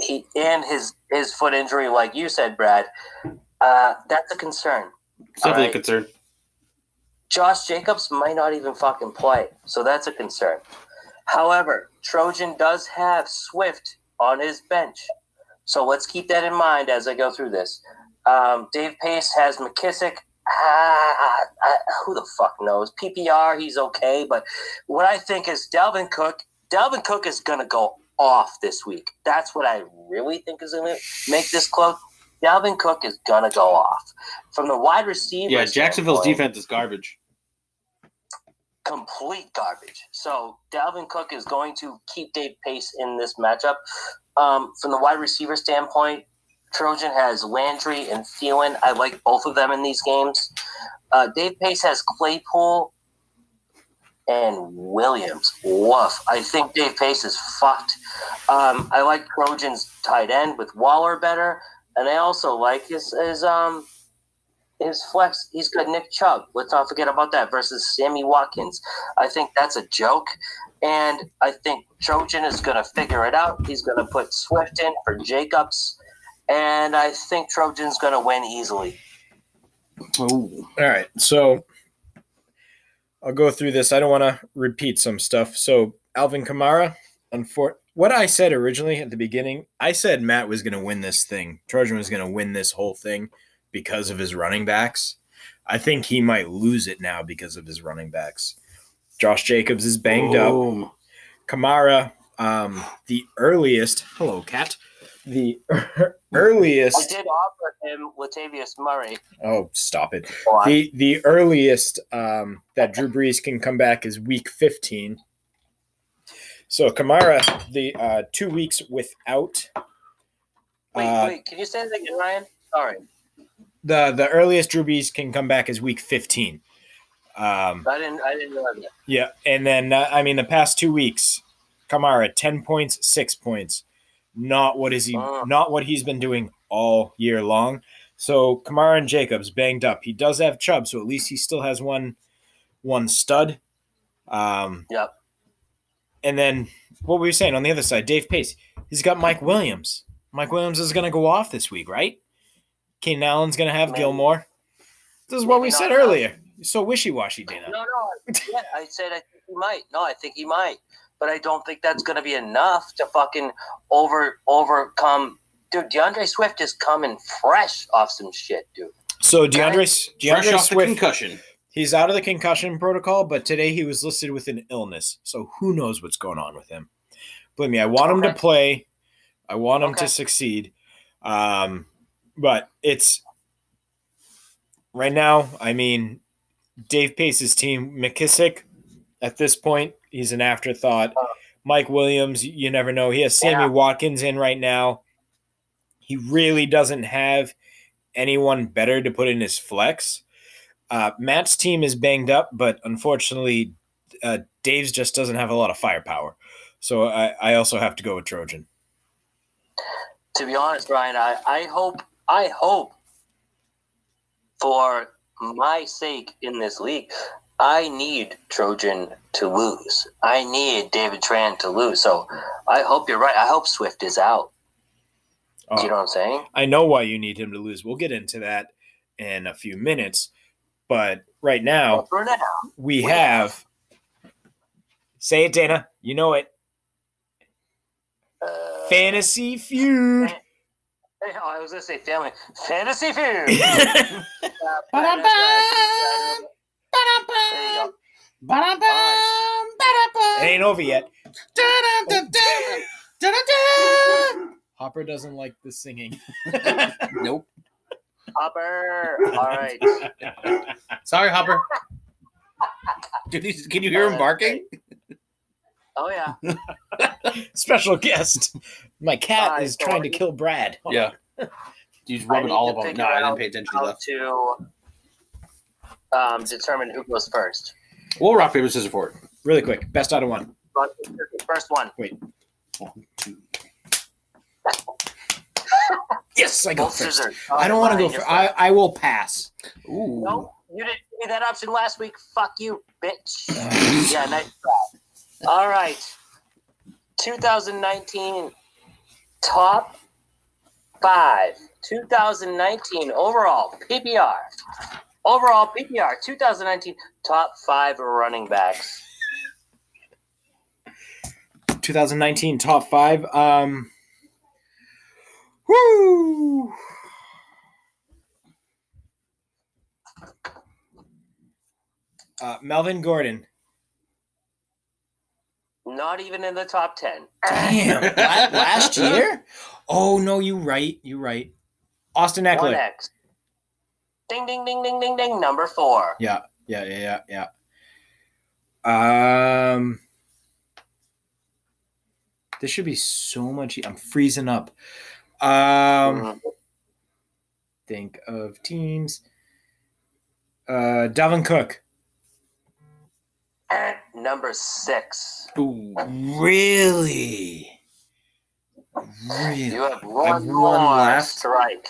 he and his his foot injury, like you said, Brad, uh, that's a concern.
It's definitely
Alright.
a concern.
Josh Jacobs might not even fucking play, so that's a concern. However, Trojan does have Swift on his bench, so let's keep that in mind as I go through this. Um, Dave Pace has McKissic. Ah, I, who the fuck knows? PPR, he's okay, but what I think is Dalvin Cook. Dalvin Cook is going to go off this week. That's what I really think is going to make this close. Dalvin Cook is going to go off. From the wide receiver,
Yeah, Jacksonville's defense is garbage.
complete garbage. So Dalvin Cook is going to keep Dave Pace in this matchup. Um, from the wide receiver standpoint, Trojan has Landry and Thielen. I like both of them in these games. Uh, Dave Pace has Claypool and Williams. Woof. I think Dave Pace is fucked. Um, I like Trojan's tight end with Waller better, and I also like his his um his flex. He's got Nick Chubb. Let's not forget about that versus Sammy Watkins. I think that's a joke, and I think Trojan is going to figure it out. He's going to put Swift in for Jacobs, and I think Trojan's going to win easily.
Oh,
All right, so I'll go through this. I don't want to repeat some stuff. So Alvin Kamara, unfor- what I said originally at the beginning, I said Matt was going to win this thing. Trojan was going to win this whole thing because of his running backs. I think he might lose it now because of his running backs. Josh Jacobs is banged up. Kamara, um, the earliest. Hello, cat. The [LAUGHS] earliest.
I did offer him Latavius Murray.
Oh, stop it. The the earliest um, that Drew Brees can come back is week 15. So Kamara, the uh, two weeks without
wait,
uh,
wait, can you say that again, Ryan? Sorry,
the the earliest Drew Brees can come back is week 15. Um,
I didn't. I didn't know that.
yeah, and then uh, I mean the past two weeks, Kamara 10 points, six points, not what is he
Oh.
not what he's been doing all year long. So Kamara and Jacobs banged up. He does have Chubb, so at least he still has one one stud. Um,
Yep.
And then what were you saying on the other side? Dave Pace. He's got Mike Williams. Mike Williams is going to go off this week, right? Keenan Allen's going to have
Maybe.
Gilmore. This is what we said
not.
earlier. You're so wishy washy, Dana.
No, no. I- Yeah, I said I think he might. No, I think he might, but I don't think that's going to be enough to fucking over overcome. Dude, DeAndre Swift is coming fresh off some shit, dude.
So DeAndre,
Fresh
DeAndre
off
Swift,
concussion.
He's out of the concussion protocol, but today he was listed with an illness. So who knows what's going on with him? Believe me, I want him to play. I want him
Okay.
to succeed. Um, but it's right now. I mean, Dave Pace's team, McKissic. At this point, he's an afterthought. Mike Williams, you never know. He has Sammy
Yeah.
Watkins in right now. He really doesn't have anyone better to put in his flex. Uh, Matt's team is banged up, but unfortunately, uh, Dave's just doesn't have a lot of firepower. So I, I also have to go with Trojan.
To be honest, Brian, I, I hope I hope for my sake in this league, I need Trojan to lose. I need David Tran to lose. So I hope you're right. I hope Swift is out. Do you know what I'm saying?
I know why you need him to lose. We'll get into that in a few minutes. But right now,
For now,
we
We
have. Say it, Dana. You know it.
uh,
Fantasy feud.
oh, I was gonna say family fantasy feud.
it [LAUGHS]
Uh, Brian, that's right. There you go.
ain't over yet. [LAUGHS] Hopper doesn't like the singing. [LAUGHS]
Nope.
Hopper. [LAUGHS] All right.
Sorry, Hopper. Did you, can you hear him barking?
Oh yeah. [LAUGHS]
Special guest. My cat
Hi,
is trying to kill Brad.
Yeah. He's rubbing all of them. No, I didn't pay attention
How
enough.
to um, determine who goes first?
We'll rock, paper, scissors for it.
Really quick. Best out of one.
First one. Wait.
One, two.
Yes, I go first. I don't want to go
Brian,
I, I will pass.
Ooh.
No, you didn't give me that option last week. Fuck you, bitch. [LAUGHS] yeah, nice try. All right. 2019 top five. 2019 overall PPR. Overall PPR. 2019 top five running backs.
2019 top five. Um. Woo! Uh, Melvin Gordon.
Not even in the top 10.
Damn, [LAUGHS] last year? Oh no, you right. You right. Austin Ekeler.
X. Ding, ding, ding, ding, ding, ding. Number four.
Yeah, yeah, yeah, yeah, yeah. Um, this should be so much. I'm freezing up. Um,
Mhm.
think of teams. Uh, Dalvin Cook.
At number six.
Ooh.
Really? Really?
You have
have
one
one
more
left.
strike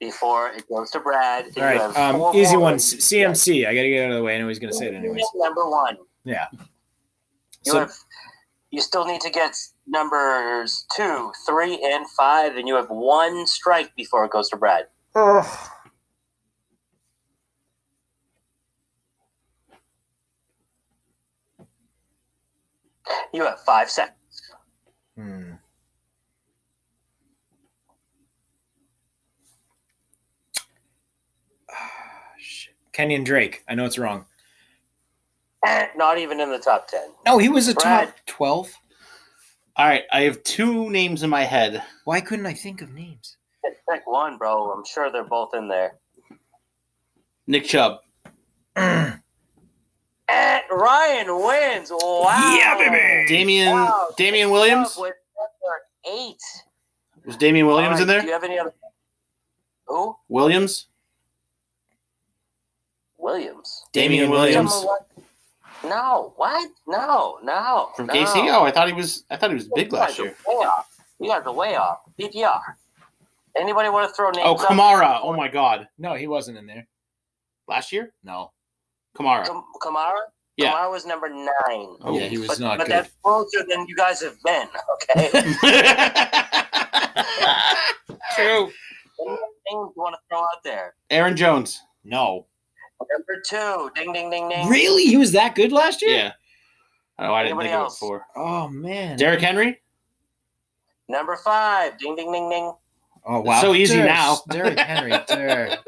before it goes to Brad.
All right, um, easy
more
one.
wins.
C- CMC. I gotta get out of the way. I know he's gonna say it anyways.
Number one.
Yeah.
You
So-
have. You still need to get numbers two, three, and five, and you have one strike before it goes to Brad. You have five seconds.
Hmm. Ah, [SIGHS] shit. Kenyan Drake. I know it's wrong.
Eh, Not even in the top ten.
No, he was a
Brad.
top twelve.
All right, I have two names in my head.
Why couldn't I think of names?
Pick one, bro. I'm sure they're both in there.
Nick Chubb. [CLEARS THROAT]
And Ryan wins. Wow.
Yeah, baby.
Damien
Wow.
Damien Williams.
With number eight.
Was Damien Williams
All
in there?
Do you have any other? Who?
Williams.
Williams.
Damien
Damien
Williams.
Number one. No. What? No. No.
From
no.
KC? Oh, I thought he was. I thought he was big
You
last
guys are
year.
Way off. You guys are way off. PPR. Anybody want to throw names?
Oh,
up?
Kamara. Oh my God.
No, he wasn't in there.
Last year,
No.
Kamara.
Kam- Kamara.
Yeah.
Kamara was number nine.
Oh.
yeah, he was
but,
not
but
good.
that's closer than you guys have been. Okay. [LAUGHS] [LAUGHS]
True.
Any names you want to throw out there?
Aaron Jones.
No.
Number two. Ding ding ding ding.
Really? He was that good last year?
Yeah. Oh, I didn't
Anybody
think of it
else?
before.
Oh man.
Derrick Henry.
Number five. Ding ding ding ding.
Oh wow.
so easy
Derrick-
now.
Derrick Henry. [LAUGHS] Derrick.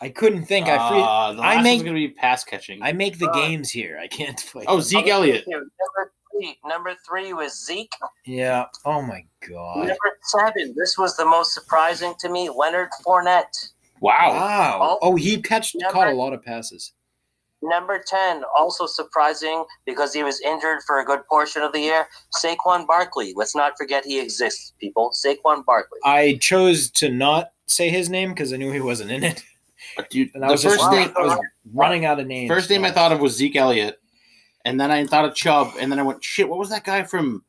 I couldn't think. I free.
Uh, the
I make-
one's gonna be pass catching.
I make the
Uh,
games here. I can't. [LAUGHS] Like,
oh, Zeke
I'll
Elliott.
Number three. Number three was Zeke.
yeah. Oh my god.
Number seven. This was the most surprising to me. Leonard Fournette.
Wow.
Wow. Oh, he catch
Number-
caught a lot of passes.
Number 10, also surprising because he was injured for a good portion of the year. Saquon Barkley. Let's not forget he exists, people. Saquon Barkley.
I chose to not say his name because I knew he wasn't in it.
Dude,
And I
the
was just
first name,
I was running out of names.
first name I thought of was Zeke Elliott, and then I thought of Chubb, and then I went, shit, what was that guy from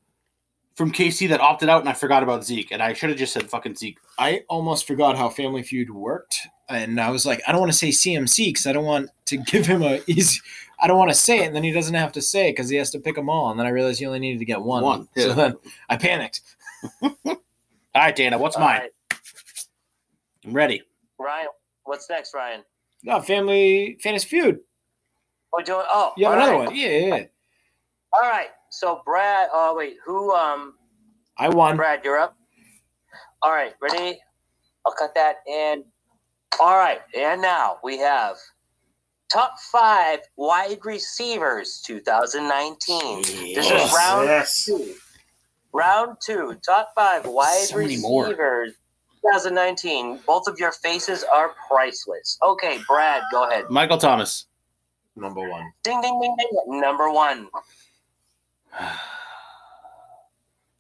from KC that opted out, and I forgot about Zeke, and I should have just said fucking Zeke.
I almost forgot how Family Feud worked, and I was like, I don't want to say CMC because I don't want to [LAUGHS] give him a easy. I don't want to say it, and then he doesn't have to say it because he has to pick them all. And then I realized he only needed to get one.
One,
So then I panicked. [LAUGHS]
All right, Dana, what's
All
mine?
right,
I'm ready.
Ryan, what's next, Ryan?
No, Family Fantasy Feud.
We're doing. Oh,
You have another
right.
one. Yeah, yeah, yeah.
All right. So Brad. Oh wait, who? Um,
I won.
Brad, you're up. All right, ready? I'll cut that in. All right, and now we have top five wide receivers 2019. This is round
Yes.
two. Round two, top five wide
So many more.
receivers 2019. Both of your faces are priceless. Okay, Brad, go ahead.
Michael Thomas.
Number one.
Ding, ding, ding, ding. Number one.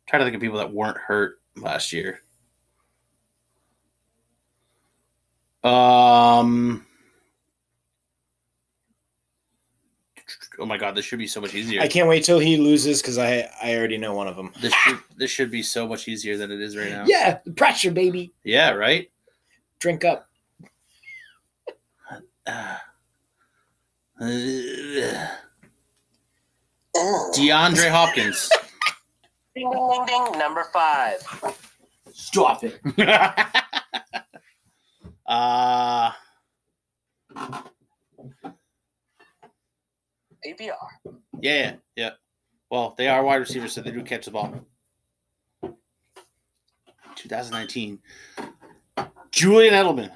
Try to think of people that weren't hurt last year. Um. Oh my god, this should be so much easier.
I can't wait till he loses because I I already know one of them.
This should this should be so much easier than it is right now.
Yeah, the pressure, baby.
Yeah, right.
Drink up.
Uh, DeAndre Hopkins.
Ding, ding, ding, ding. Number five.
Stop it. [LAUGHS]
uh,
APR.
yeah, yeah. Well, they are wide receivers, so they do catch the ball. 2019. Julian Edelman.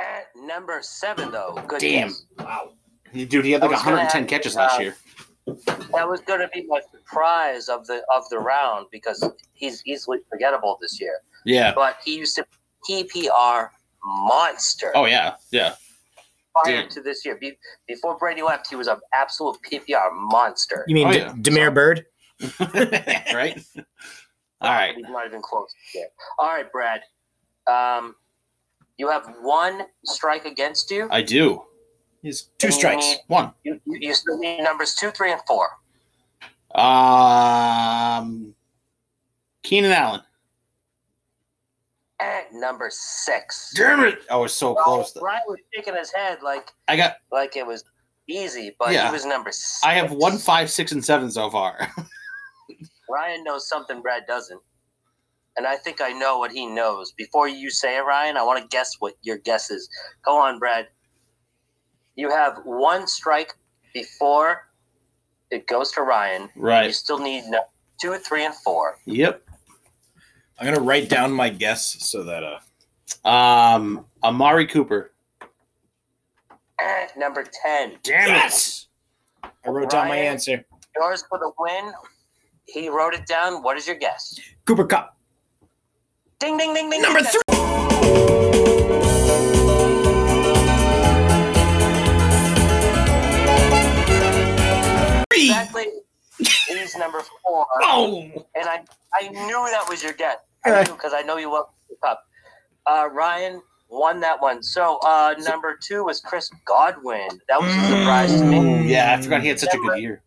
At number seven, though. Good
Damn.
Wow.
Dude, he had like
I gonna
110 catches last
uh,
year.
That was going to be my surprise of the of the round because he's easily forgettable this year.
Yeah.
But he used to PPR monster
Oh yeah, yeah.
prior
dude.
to this year. Be, before Brady left, he was an absolute PPR monster.
You mean
Oh, yeah.
Damiere Byrd? [LAUGHS]
right. All right.
He's not even close. Yeah. All right, Brad. Um, you have one strike against you.
I do.
He's two
And
strikes.
need-
One.
You, you you still need numbers two, three, and four.
Um, Keenan Allen.
At number six.
Damn it! I was so
Well,
close.
Ryan was shaking his head like
I got.
like it was easy, but
Yeah.
he was number six.
I have one, five, six, and seven so far. [LAUGHS]
Ryan knows something Brad doesn't. And I think I know what he knows. Before you say it, Ryan, I want to guess what your guess is. Go on, Brad. You have one strike before it goes to Ryan.
Right.
You still need no- two, three, and four.
Yep.
I'm gonna write down my guess so that uh
Um, Amari Cooper.
And number 10.
Damn
Yes! I wrote down my answer.
Yours for the win. He wrote it down. What is your guess?
Cooper Kupp.
Ding, ding, ding, ding.
Number
ding. He's number four.
Oh.
And I, I knew that was your guess.
Yeah.
I knew because I know you love the cup. Uh, Ryan won that one. So uh, number two was Chris Godwin. That was a surprise to me.
Oh, yeah, I forgot he had such a good year.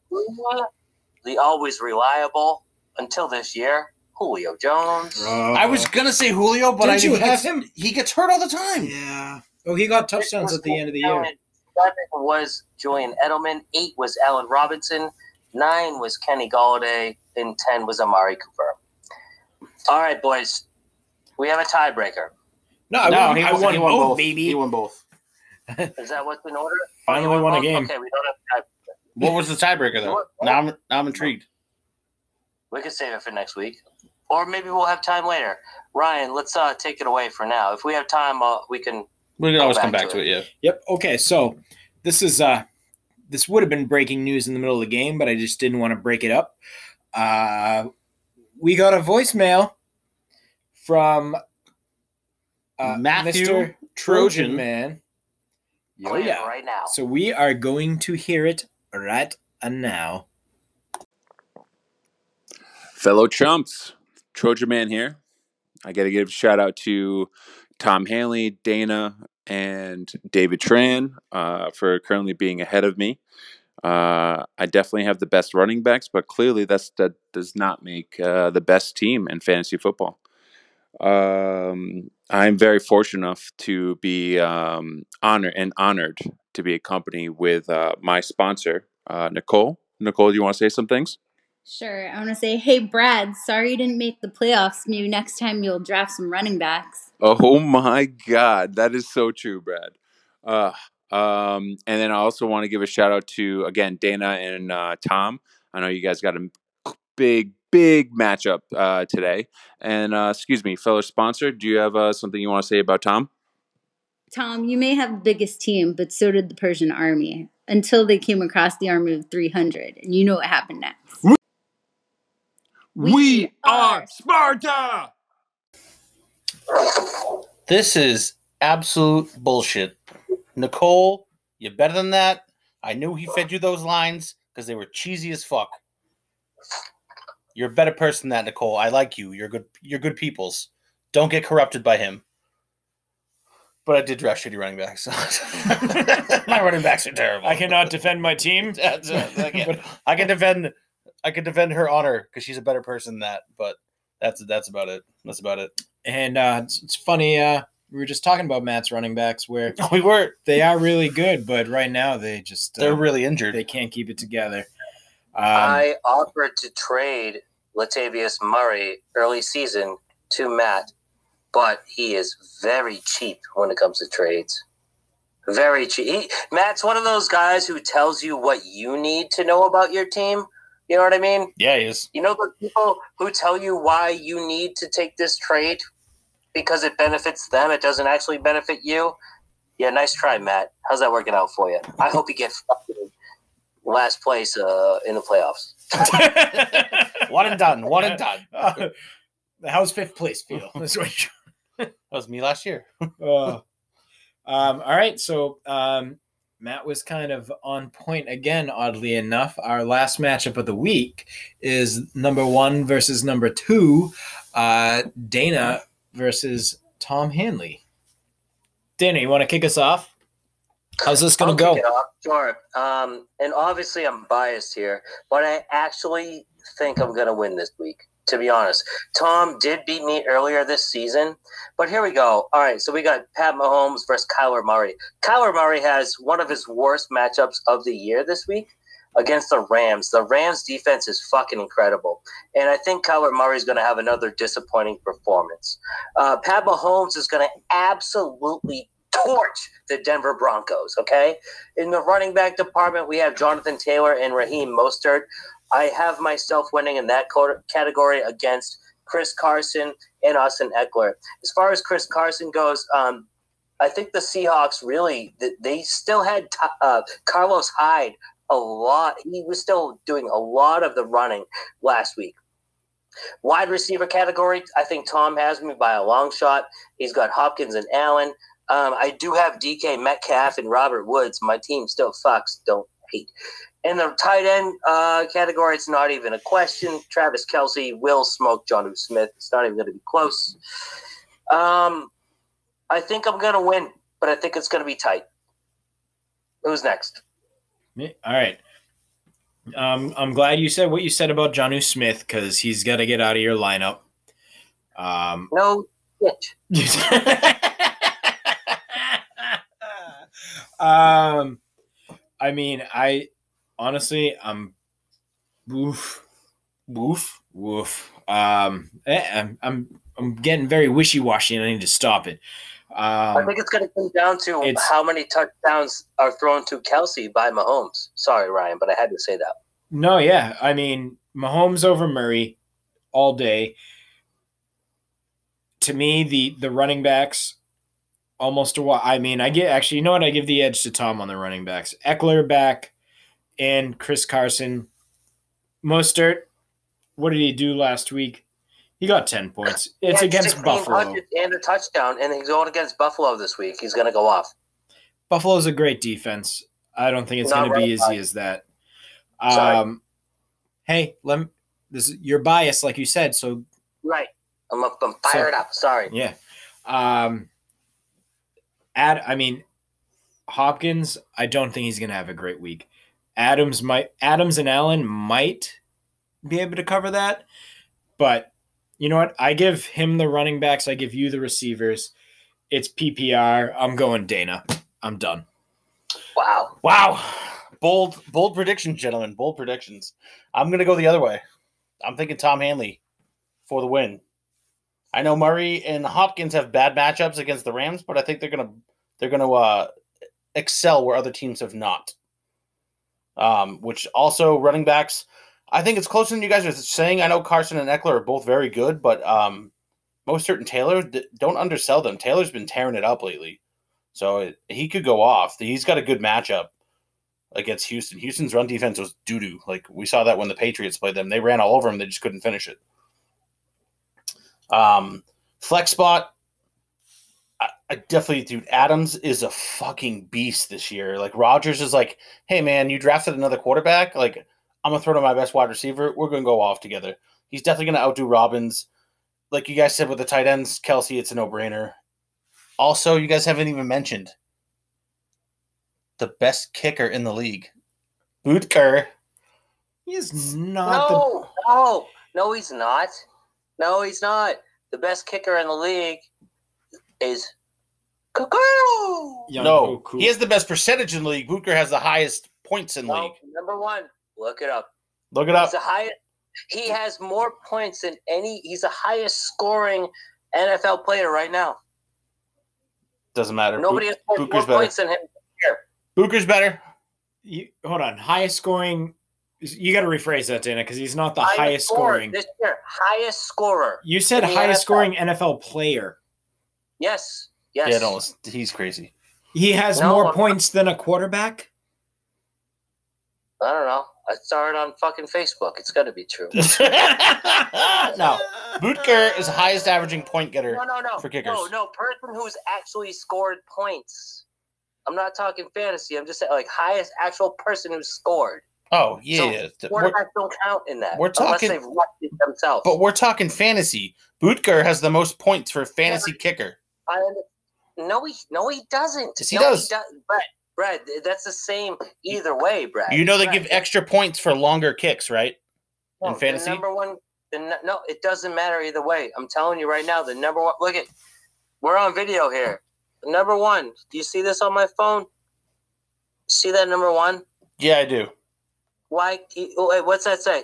The always reliable until this year, Julio Jones.
I was gonna say Julio, but I
Didn't you
he
have
gets,
him?
he gets hurt all the time.
Yeah. Oh, he got touchdowns at the end of the year.
Seven was Julian Edelman. Eight was Allen Robinson. Nine was Kenny Golladay. And ten was Amari Cooper. All right, boys. We have a tiebreaker.
No, I
no,
won,
he,
I
won,
won
he won
both,
both.
baby.
He won both. [LAUGHS]
Is that what's in order?
Finally
You
won a game.
Okay, we don't have time.
What was the tiebreaker though?
What-
Now I'm now I'm intrigued.
We can save it for next week, or maybe we'll have time later. Ryan, let's uh, take it away for now. If we have time, uh, we can.
We can always
back
come back
to
to it. Yeah.
Yep. Okay. So this is uh this would have been breaking news in the middle of the game, but I just didn't want to break it up. Uh we got a voicemail from uh,
Matthew
Mr. Trojan
Trojan.
Man. Oh yeah.
right now.
So we are going to hear it right now.
Fellow chumps, Trojan Man here. I got to give a shout out to Tom Hanley, Dana, and David Tran uh, for currently being ahead of me. Uh, I definitely have the best running backs, but clearly that's, that does not make uh, the best team in fantasy football. Um, I'm very fortunate enough to be um, honored and honored to be accompanied with uh, my sponsor, uh, Nicole. Nicole, do you want to say some things?
Sure. I want to say, hey, Brad, sorry you didn't make the playoffs. Maybe next time you'll draft some running backs.
Oh my God, that is so true, Brad. Uh, um, and then I also want to give a shout out to again Dana and uh, Tom. I know you guys got a big, big matchup uh, today. And uh, excuse me, fellow sponsor, do you have uh, something you want to say about Tom?
Tom, you may have the biggest team, but so did the Persian army until they came across the army of 300. And you know what happened next. We are
Sparta.
This is absolute bullshit. Nicole, you're better than that. I knew he fed you those lines because they were cheesy as fuck. You're a better person than that, Nicole. I like you. You're good. You're good peoples. Don't get corrupted by him. But I did draft shitty running backs. [LAUGHS] My running backs are terrible.
I cannot defend my team. [LAUGHS]
That's it. I, can,
But-
I can defend. I could defend her honor because she's a better person than that. But that's that's about it. That's about it.
and uh, it's, it's funny. Uh, we were just talking about Matt's running backs, where [LAUGHS]
We were.
they are really good, but right now they just uh,
They're really injured.
they can't keep it together. Um,
I offered to trade Latavius Murray early season to Matt, but he is very cheap when it comes to trades. Very cheap. He, Matt's one of those guys who tells you what you need to know about your team. You know what I mean?
yeah, he is.
You know the people who tell you why you need to take this trade because it benefits them, it doesn't actually benefit you. Yeah, nice try, Matt. How's that working out for you? I hope you get fucking last place uh, in the playoffs. [LAUGHS]
One and done. One and done.
Uh, [LAUGHS] how's fifth place feel? [LAUGHS] That's what you-
That was me last year.
Uh, um, all right, so um, Matt was kind of on point again. Oddly enough, our last matchup of the week is number one versus number two. Uh, Dana versus Tom Hanley. Dana, you want to kick us off? How's this going to go?
kick it off. Sure. Um, and obviously, I'm biased here, but I actually think I'm going to win this week. To be honest, Tom did beat me earlier this season, but here we go. All right, so we got Pat Mahomes versus Kyler Murray. Kyler Murray has one of his worst matchups of the year this week against the Rams. The Rams defense is fucking incredible, and I think Kyler Murray is going to have another disappointing performance. Uh, Pat Mahomes is going to absolutely torch the Denver Broncos. Okay, in the running back department, we have Jonathan Taylor and Raheem Mostert. I have myself winning in that category against Chris Carson and Austin Ekeler. As far as Chris Carson goes, um, I think the Seahawks really they still had uh, Carlos Hyde a lot. He was still doing a lot of the running last week. Wide receiver category, I think Tom has me by a long shot. He's got Hopkins and Allen. Um, I do have DK Metcalf and Robert Woods. My team still fucks. Don't hate. In the tight end uh, category, it's not even a question. Travis Kelce will smoke Jonnu Smith. It's not even going to be close. Um, I think I'm going to win, but I think it's going to be tight. Who's next?
Me? All right. Um, I'm glad you said what you said about Jonnu Smith because he's got to get out of your lineup. Um,
No shit. [LAUGHS]
um, I mean, I honestly, I'm woof, woof, woof. Um, eh, I'm, I'm, I'm getting very wishy washy, and I need to stop it.
I
Um,
think it's going to come down to how many touchdowns are thrown to Kelce by Mahomes. Sorry, Ryan, but I had to say that.
no, yeah, I mean, Mahomes over Murray all day. To me, the the running backs almost a while. I mean, I get actually, you know what? I give the edge to Tom on the running backs. Ekeler back and Chris Carson. Mostert, what did he do last week? He got 10 points. It's against Buffalo.
And a touchdown, and he's going against Buffalo this week. He's going to go off.
Buffalo's a great defense. I don't think it's going to be easy as that. Um, hey, let me, this is, you're biased, like you said. So
Right. I'm, up, I'm fired up. Sorry.
yeah. Um, add, I mean, Hopkins. I don't think he's going to have a great week. Adams might, Adams and Allen might be able to cover that, but you know what? I give him the running backs. I give you the receivers. It's PPR. I'm going Dana. I'm done.
Wow.
Wow. Bold, bold predictions, gentlemen. Bold predictions. I'm gonna go the other way. I'm thinking Tom Hanley for the win. I know Murray and Hopkins have bad matchups against the Rams, but I think they're gonna they're gonna uh, excel where other teams have not. Um, which also running backs. I think it's closer than you guys are saying. I know Carson and Ekeler are both very good, but um, most certain Taylor don't undersell them. Taylor's been tearing it up lately, so it, he could go off. He's got a good matchup against Houston. Houston's run defense was doo doo. Like we saw that when the Patriots played them, they ran all over him. They just couldn't finish it. Um, flex spot. I, I definitely, dude. Adams is a fucking beast this year. Like Rodgers is like, hey man, you drafted another quarterback. Like I'm gonna throw to my best wide receiver. We're gonna go off together. He's definitely gonna outdo Robbins. Like you guys said with the tight ends, Kelce, it's a no brainer. Also, you guys haven't even mentioned the best kicker in the league, Butker.
He is not
No, no, no, he's not. No, he's not. The best kicker in the league is Cuckoo.
the young
no,
Oku.
he has the best percentage in the league. Butker has the highest points in the
No,
league.
number one. Look it up.
Look it up.
He's the highest. He has more points than any. He's the highest scoring NFL player right now.
Doesn't matter.
Nobody
Boot-
has scored more
Butker's better.
points than him.
Butker's better.
You, hold on, highest scoring. You got to rephrase that, Dana, because he's not the
Highest
highest scoring.
this year. Highest scorer.
You said highest
NFL.
scoring NFL player.
Yes. Yes.
Yeah, no, he's crazy.
He has
No,
more
I'm-
points than a quarterback.
I don't know. I saw it on fucking Facebook. It's got to be true. [LAUGHS]
no, Butker is highest averaging point getter.
No, no, no.
For kickers.
No, no. Person who's actually scored points. I'm not talking fantasy. I'm just saying, like, highest actual person who's scored.
Oh yeah,
So,
yeah. We're-
Quarterbacks don't count in that.
we're talking-
Unless they've watched it themselves.
but we're talking fantasy. Butker has the most points for fantasy kicker.
I under- no, he no, he doesn't.
Yes, he
no,
does.
does. Brad, Brad, that's the same either way, Brad.
You know they
Brad,
give extra points for longer kicks, right? in
no,
fantasy?
Number one. The, no, it doesn't matter either way. I'm telling you right now, the number one. Look at, we're on video here. Number one. Do you see this on my phone? See that number one?
Yeah, I do.
Why? Wait, what's that say?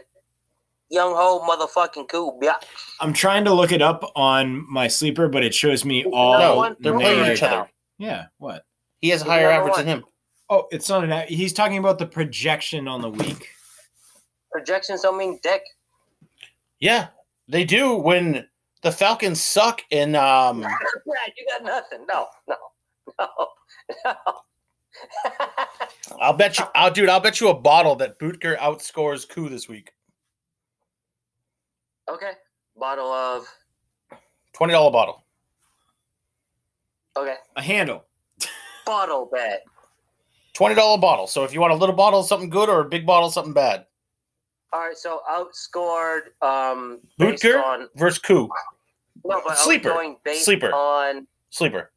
Younghoe, motherfucking Koo. Yeah.
I'm trying to look it up on my sleeper, but it shows me all.
No,
No,
one-
they're playing each other.
Yeah. What?
He has a higher average
one.
than him.
Oh, it's not an. He's talking about the projection on the week.
Projections don't mean dick.
Yeah, they do when the Falcons suck and um [LAUGHS]
Brad, you got nothing. No, no, no, [LAUGHS] no.
I'll bet you I'll dude, I'll bet you a bottle that Butker outscores Koo this week.
Okay. Bottle of.
Twenty dollar bottle.
Okay.
A handle.
Bottle bet.
Twenty dollar bottle. So if you want a little bottle of something good or a big bottle of something bad.
All right. So outscored. Um. based
Butker
on
versus Koo.
no, but
Sleeper.
I was going based
Sleeper.
on.
Sleeper.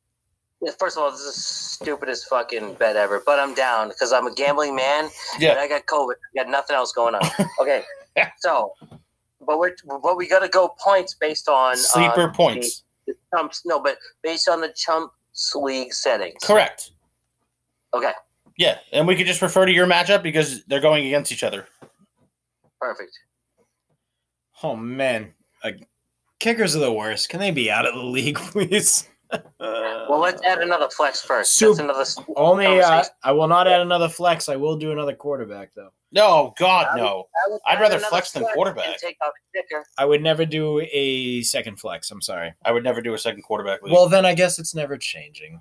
Yeah, First of all, this is the stupidest fucking bet ever, but I'm down because I'm a gambling man and
Yeah.
I got COVID. I got nothing else going on. [LAUGHS] Okay, so, but we're but we got to go points based on
Sleeper
uh,
points.
The, the chumps, no, but based on the chumps league settings.
Correct.
Okay,
Yeah. And we could just refer to your matchup because they're going against each other.
perfect.
Oh man, uh, kickers are the worst. Can they be out of the league, [LAUGHS] please?
Well, let's add another flex first.
Soup.
That's another.
Only uh. I will not add another flex. I will do another quarterback though.
No, God, no.
I would
I'd
add
rather flex than quarterback.
Take out a kicker.
I would never do a second flex. I'm sorry.
I would never do a second quarterback league.
Well, then I guess it's never changing.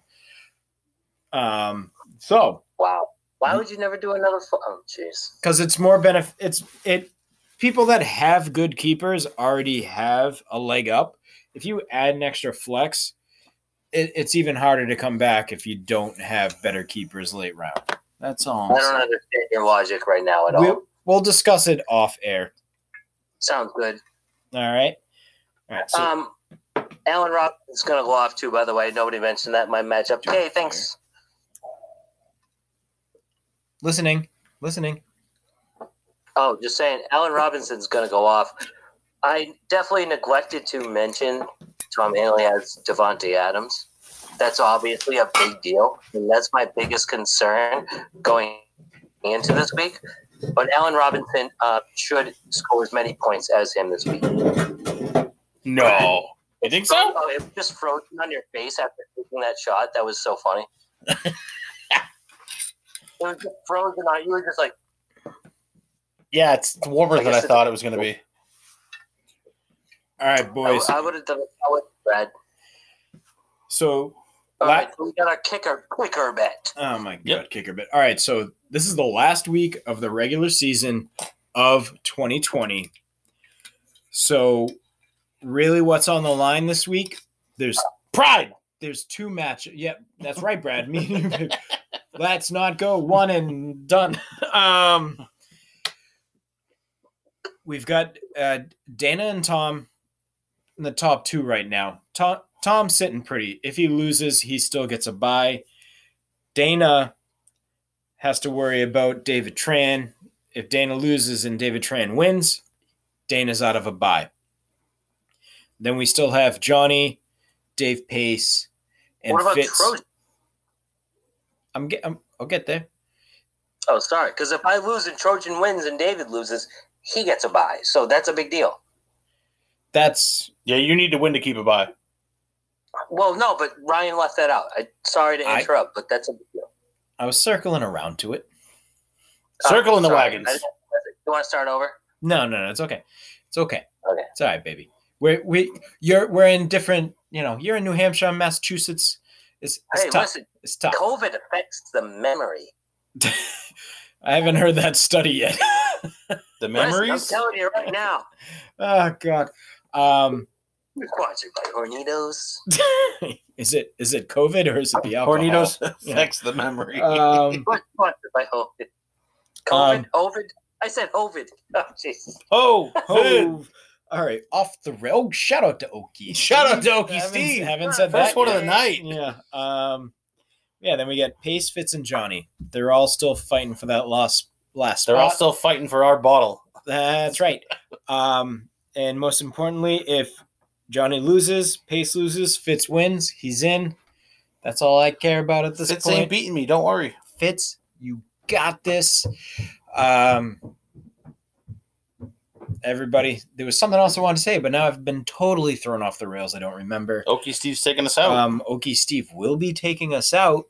Um, so
Wow. Why would you never do another? Fl- oh, jeez.
because it's more benefit. It's it. People that have good keepers already have a leg up. If you add an extra flex, it, it's even harder to come back if you don't have better keepers late round. That's all.
I
I'm
don't understand your logic right now at all.
We'll, we'll discuss it off air.
Sounds good.
All right. All right. So
um, Allen Robinson's going to go off too. By the way, nobody mentioned that in my matchup. Okay, thanks.
listening, listening.
Oh, just saying, Allen Robinson's going to go off. I definitely neglected to mention Tom Haley has Davante Adams. That's obviously a big deal, and that's my biggest concern going into this week. But Allen Robinson uh, should score as many points as him this week.
no. You think so?
Oh, it was just frozen on your face after taking that shot. That was so funny. [LAUGHS] it was just frozen on. You were just like,
Yeah, it's warmer
I
than I thought it was going to be.
All right, boys.
I would have done it with Brad.
So
All
La-
right, we got our kicker, quicker bet.
Oh my god,
Yep.
kicker bet. All right, so this is the last week of the regular season of 2020. So really what's on the line this week? There's
Pride.
there's two matches. Yep, that's right, Brad. Me. [LAUGHS] Let's not go one and done. [LAUGHS] Um We've got uh, Dana and Tom in the top two right now. Tom Tom's sitting pretty. If he loses, he still gets a bye. Dana has to worry about David Tran. If Dana loses and David Tran wins, Dana's out of a bye. Then we still have Johnny, Dave Pace, and
what about
Fitz.
Trojan?
I'm get. I'm, I'll get there.
Oh, sorry. Because if I lose and Trojan wins and David loses, he gets a bye. So that's a big deal.
That's
Yeah, you need to win to keep it by.
Well, no, but Ryan left that out. I sorry to
I-
interrupt, but that's a big deal.
I was circling around to it.
Circle in the
sorry.
wagons.
You want to start over?
No, no, no. It's okay. It's okay.
Okay.
It's all right, baby. We're we you're we're in different. You know, you're in New Hampshire, I'm Massachusetts. It's, it's
hey,
tough.
listen.
It's tough.
COVID affects the memory. [LAUGHS]
I haven't heard that study yet.
The
Listen,
memories?
I'm telling you right now. [LAUGHS]
oh God. Um,
Sponsored by Hornitos. [LAUGHS]
is it is it COVID or is it the alcohol?
Hornitos
Yeah.
affects the memory.
Um,
Sponsored by Hovid. COVID,
Um,
Ovid. I said Ovid. Oh, jeez.
oh, Vid.
oh, All right, off the rail. Shout out to Okie.
Shout out to Okie
Haven't-
Steve.
Haven't said
First
that
one of the night.
Yeah. Um. Yeah. Then we get Pace, Fitz, and Johnny. They're all still fighting for that last last
They're all still fighting for our bottle.
That's right. [LAUGHS] Um. And most importantly, if Johnny loses, Pace loses, Fitz wins, he's in. That's all I care about at this
Fitz
point.
Fitz ain't beating me. Don't worry.
Fitz, you got this. Um, everybody, there was something else I wanted to say, but now I've been totally thrown off the rails. I don't remember.
Okie Steve's taking us out.
Um, Okie Steve will be taking us out.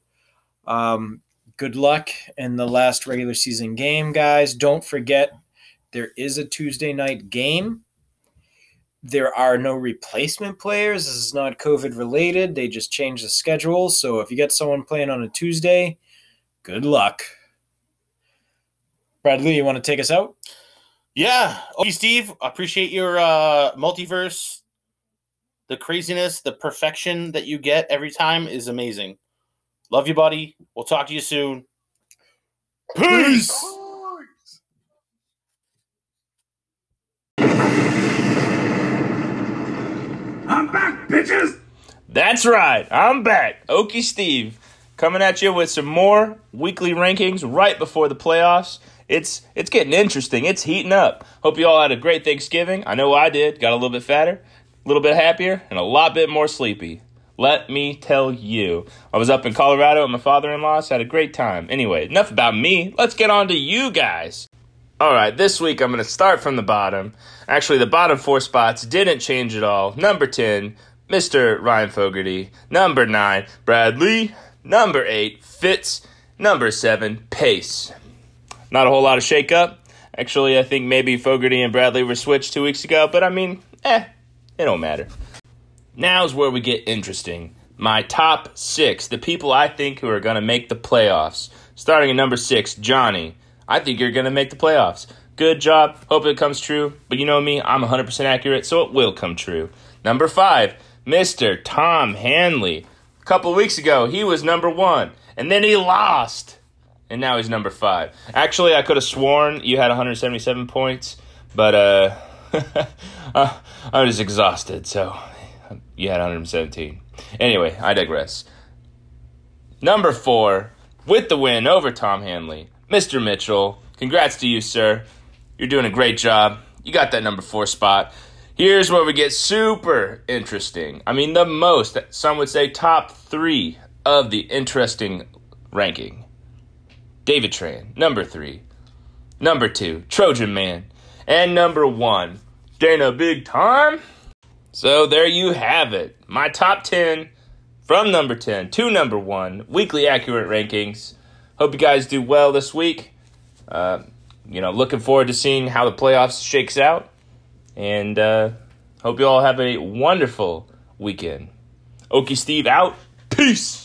Um, good luck in the last regular season game, guys. Don't forget there is a Tuesday night game. There are no replacement players. This is not COVID related. They just changed the schedule. So if you get someone playing on a Tuesday, good luck. Bradley, you want to take us out?
yeah. Okie Steve, appreciate your uh, multiverse. The craziness, the perfection that you get every time is amazing. Love you, buddy. We'll talk to you soon. Peace.
I'm back, bitches!
That's right. I'm back. Okie Steve coming at you with some more weekly rankings right before the playoffs. It's it's getting interesting. It's heating up. Hope you all had a great Thanksgiving. I know I did. Got a little bit fatter, a little bit happier, and a lot bit more sleepy. Let me tell you. I was up in Colorado with my father-in-law, so had a great time. Anyway, enough about me. Let's get on to you guys. All right, this week I'm going to start from the bottom. Actually, the bottom four spots didn't change at all. Number 10, Mr. Ryan Fogarty. Number 9, Bradley. Number 8, Fitz. Number 7, Pace. Not a whole lot of shakeup. Actually, I think maybe Fogarty and Bradley were switched two weeks ago, but I mean, eh, it don't matter. Now's where we get interesting. My top six, the people I think who are going to make the playoffs. Starting at number six, Johnny. I think you're going to make the playoffs. Good job. Hope it comes true. But you know me, I'm 100% accurate, so it will come true. Number five, Mr. Tom Hanley. A couple weeks ago, he was number one, and then he lost. And now he's number five. Actually, I could have sworn you had 177 points, but uh, [LAUGHS] uh, I was exhausted, so you had 117. Anyway, I digress. Number four, with the win over Tom Hanley, Mr. Mitchell. Congrats to you, sir. You're doing a great job. You got that number four spot. Here's where we get super interesting. I mean, the most, some would say top three of the interesting ranking. David Tran, number three. Number two, Trojan Man. And number one, Dana Big Time. So there you have it. My top 10 from number 10 to number 1, weekly accurate rankings. Hope you guys do well this week. Uh, you know, looking forward to seeing how the playoffs shakes out. And uh, hope you all have a wonderful weekend. Okie Steve out. Peace.